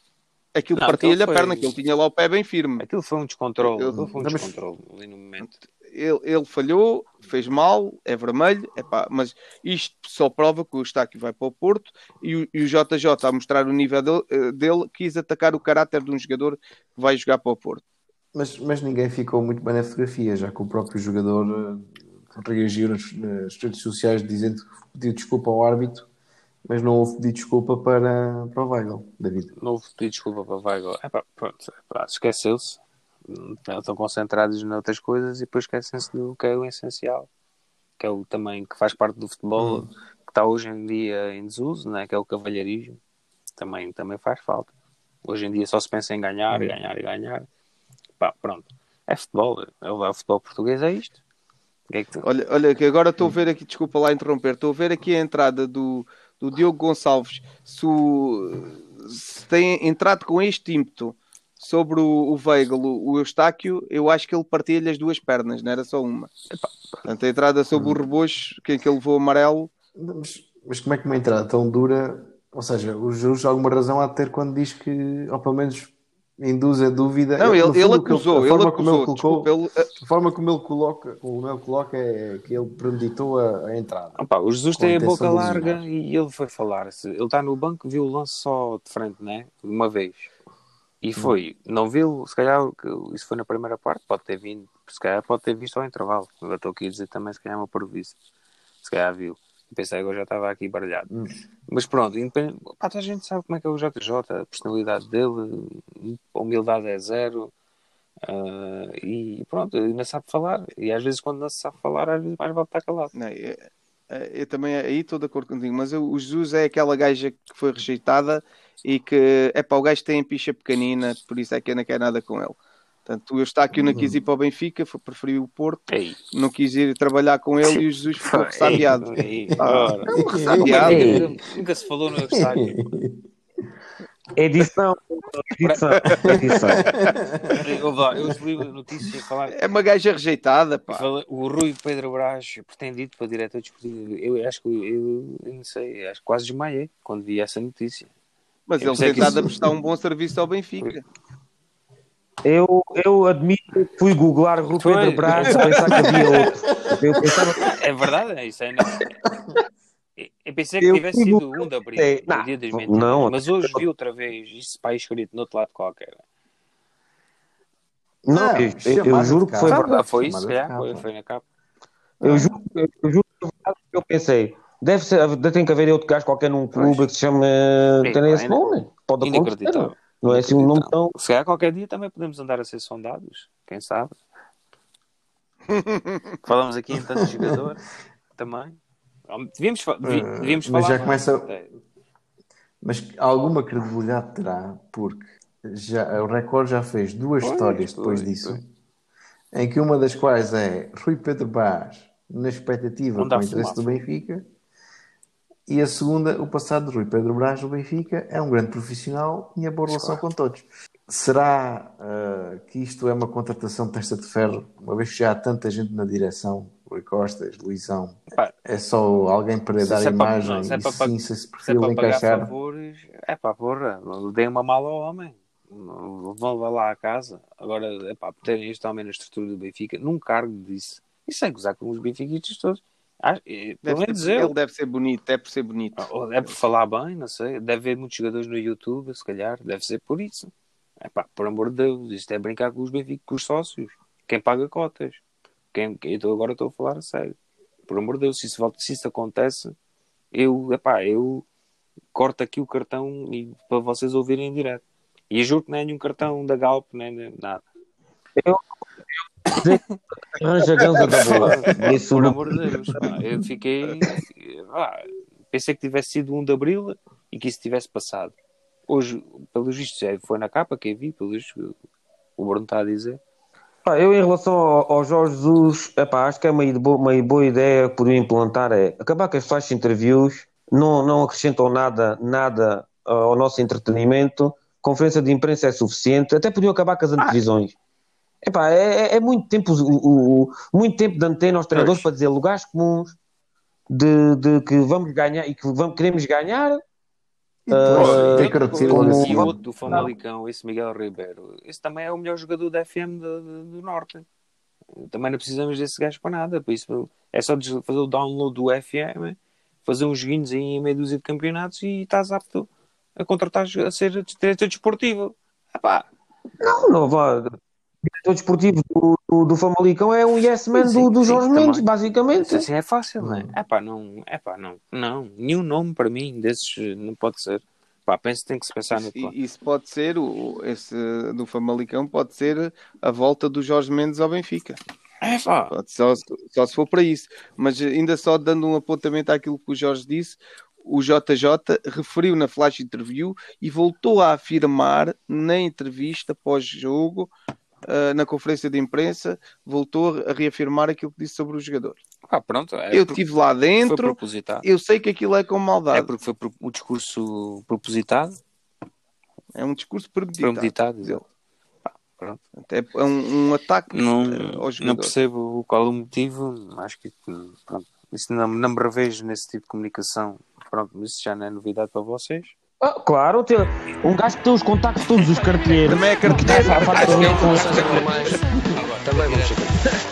F: aquilo partia-lhe a perna, que ele tinha lá o pé bem firme.
H: Aquilo foi um descontrole. Aquilo foi um descontrole ali no momento.
F: Ele, ele falhou, fez mal, é vermelho, epá, mas isto só prova que o Eustáquio vai para o Porto e o, e o JJ, a mostrar o nível dele, eh, dele, quis atacar o caráter de um jogador que vai jogar para o Porto.
E: Mas, mas ninguém ficou muito bem na fotografia, já que o próprio jogador eh, reagiu nas, nas redes sociais dizendo que pediu desculpa ao árbitro, mas não houve pedido desculpa para, para o Weigl, David.
H: Não houve pedido desculpa para Weigl. É pá, pronto. epá, Esqueceu-se. Hum, Estão concentrados noutras coisas e depois esquecem-se do que é o essencial. Que é o também que faz parte do futebol, que está hoje em dia em desuso, né? que é o cavalheirismo. Também, também faz falta. Hoje em dia só se pensa em ganhar, ganhar e ganhar. Pá, pronto. É futebol. É o é futebol português, é isto. Que é que tu-
F: Olha, olha que agora estou a ver aqui, desculpa lá interromper, estou a ver aqui a entrada do, do Diogo Gonçalves. Se, o- se tem entrado com este ímpeto sobre o, o Weigl, o, o Eustáquio, eu acho que ele partilha as duas pernas, não era só uma. Portanto, a entrada sobre o rebocho, quem que ele levou amarelo,
E: Mas, mas como é que uma entrada tão dura, ou seja, o Jesus alguma razão há de ter quando diz que, ou pelo menos induz a dúvida.
F: Não, ele,
E: fundo,
F: ele acusou,
E: a
F: ele
E: forma como
F: acusou.
E: ele colocou,
F: desculpa, ele-
E: a forma como ele coloca, como ele coloca é que ele premeditou a, a entrada.
H: Opa, o Jesus tem a boca larga e ele foi falar. Ele está no banco, viu o lance só de frente, né? Uma vez. E foi. Não viu, se calhar, isso foi na primeira parte, pode ter vindo, se calhar pode ter visto ao intervalo. Eu estou aqui a dizer também, se calhar é uma prejuízo. Se calhar viu. Pensei que eu já estava aqui baralhado. Mas pronto, independente, pá, a gente sabe como é que é o JJ, a personalidade dele, a humildade é zero. ah, e pronto, ele ainda sabe falar. E às vezes, quando não se sabe falar, às vezes mais vale estar calado.
F: Não, é- eu também aí estou de acordo contigo, mas eu- o Jesus é aquela gaja que foi rejeitada e que é para o gajo tem a picha pequenina, por isso é que eu não quero nada com ele. Portanto, eu está aqui, eu não quis ir para o Benfica, foi preferi o Porto,
H: Ei,
F: não quis ir trabalhar com ele e o Jesus ficou ressabiado. Ah, é um ressabiado.
H: Nunca se falou no Eustáquio.
G: Edição, edição, edição.
H: Eu, li a notícia a falar.
F: É uma gaja rejeitada, pá.
H: O Rui Pedro Brás, pretendido para diretor desportivo. Eu acho que eu, eu não sei, acho que quase desmaiei quando vi essa notícia.
F: Mas
H: Eu
F: ele tentado
H: isso-
F: prestar um bom serviço ao Benfica.
G: Eu, eu admito que fui googlar Rui. Pedro Brás e pensar que havia outro. Eu pensava
H: É verdade, é isso. É, não. Eu pensei que
G: Eu
H: tivesse sido um de abril,
G: É, não,
H: dia das mentiras.
G: não.
H: Mas hoje vi outra vez isso para aí escrito no outro lado qualquer.
G: Não,
E: Não,
G: eu, eu
E: chamada
G: juro que foi verdade.
H: Ah, foi isso, foi, foi na capa.
G: Eu juro, eu, eu juro que foi verdade que eu pensei. Deve ser, tem que haver outro gajo qualquer num clube que se chama.
H: Sim,
G: Tem esse
H: é
G: nome. Pode acontecer.
H: Inacreditável.
G: Não é assim um nome tão.
H: Se calhar qualquer dia também podemos andar a ser sondados, quem sabe? Falamos aqui em tanto jogador também. Devíamos, fa-
E: Eh,
H: devíamos
E: mas
H: falar.
E: já
H: mais.
E: começa- Mas alguma credibilidade terá, porque já, o Record já fez duas
H: Pois,
E: histórias depois
H: pois,
E: disso,
H: pois.
E: em que uma das quais é Rui Pedro Brás na expectativa com o interesse do. Benfica, e a segunda, o passado de Rui Pedro Brás no Benfica, é um grande profissional, tinha boa relação com todos. Será ah, que isto é uma contratação de testa de ferro, uma vez que já há tanta gente na direção, Rui Costas, Luizão,
H: Pá,
E: é só alguém para dar
H: é para-
E: imagem
H: não, se é
E: e
H: para-
E: sim, se esse
H: se é
E: perfil
H: para pagar
E: encaixar.
H: favores, é pá, porra, deem uma mala ao homem. Vão lá lá à casa. Agora, é pá, terem este homem na estrutura do Benfica, num cargo disso. E sem gozar com os benfiquistas todos. Ah, Pelo
F: Deve
H: menos
F: ser-
H: eu.
F: ele deve ser bonito, é por ser bonito.
H: Ou é por falar bem, não sei. Deve haver muitos jogadores no YouTube, se calhar. Deve ser por isso. É pá, por amor de Deus, isto é brincar com os Benfica, com os sócios. Quem paga cotas. Quem, então agora estou a falar a sério. Por amor de Deus, se isso, se isso acontece, eu, epá, eu corto aqui o cartão e, para vocês ouvirem em direto. E eu juro que nem é nenhum cartão da Galp, nem nada.
G: Arranja ganza da boa. Isso
H: Por
G: não-
H: amor de Deus, pá, eu fiquei. ah, pensei que tivesse sido 1 de Abril e que isso tivesse passado. Hoje, pelos vistos, é, foi na capa que eu vi, pelos vistos, o Bruno está a dizer.
G: Pá, eu, em relação ao, ao Jorge Jesus, epá, acho que é uma, uma boa ideia que podiam implantar é acabar com as flash interviews, não, não acrescentam nada, nada ah, ao nosso entretenimento, conferência de imprensa é suficiente, até podiam acabar com as antevisões. Epá, é, é- é muito tempo, o, o- muito tempo de antena aos treinadores para dizer lugares comuns, de, de que vamos ganhar e que vamos, queremos ganhar.
E: E
G: Ah,
E: tem que reduzir
G: como-
H: do Famalicão, esse Miguel Ribeiro, esse também é o melhor jogador da FM do, do- do Norte. Também não precisamos desse gajo para nada. Por isso, é só fazer o download do FM, fazer uns joguinhos aí em meia dúzia de campeonatos e estás apto a contratar a ser diretor desportivo. Epá,
G: Não, não vá. O diretor desportivo do, do, do Famalicão é um yes man
H: Sim,
G: do, do
H: sim,
G: Jorge
H: também.
G: Mendes, basicamente.
H: Isso assim é fácil, não é? É pá, não, é pá, não, não, nenhum nome para mim desses eh, não pode ser. Pá, penso que tem que se pensar no plano.
F: Isso pode ser, o, esse do Famalicão pode ser a volta do Jorge Mendes ao Benfica.
H: É pá,
F: só, só se for para isso. Mas ainda só dando um apontamento àquilo que o Jorge disse, o JJ referiu na flash interview e voltou a afirmar na entrevista pós-jogo, ah, na conferência de imprensa, voltou a reafirmar aquilo que disse sobre o jogador.
H: pá, pronto. É
F: eu estive lá dentro, eu sei que aquilo é com
H: É
F: maldade.
H: porque foi o discurso propositado,
F: É um discurso premeditado.
H: premeditado.
F: dele.
H: Pá, pronto.
F: É é um, um ataque
H: Não,
F: eh,
H: não percebo qual o motivo, acho que pronto, isso não, não me revejo nesse tipo de comunicação Pronto, isso já não é novidade para vocês.
G: Ah, claro, tem- um gajo que tem os contactos de todos os cartilheiros.
F: Também é
G: está
F: cartilheiro.
G: a
A: é informações anormais. Também vamos campeões.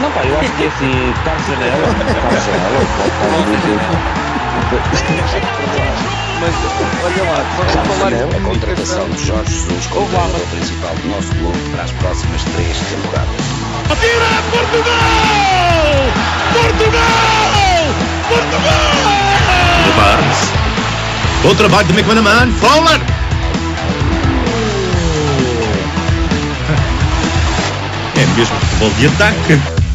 G: Não, pá, eu acho que é assim, Carlos Janela, Carlos Janela,
F: Mas olha lá, vamos falar
B: A contratação de Jorge Jesus como treinador principal do nosso clube para as próximas três temporadas.
C: Atira Portugal! Portugal! Portugal!
D: Barnes. Bom trabalho de McManaman. Fowler. É mesmo futebol de ataque.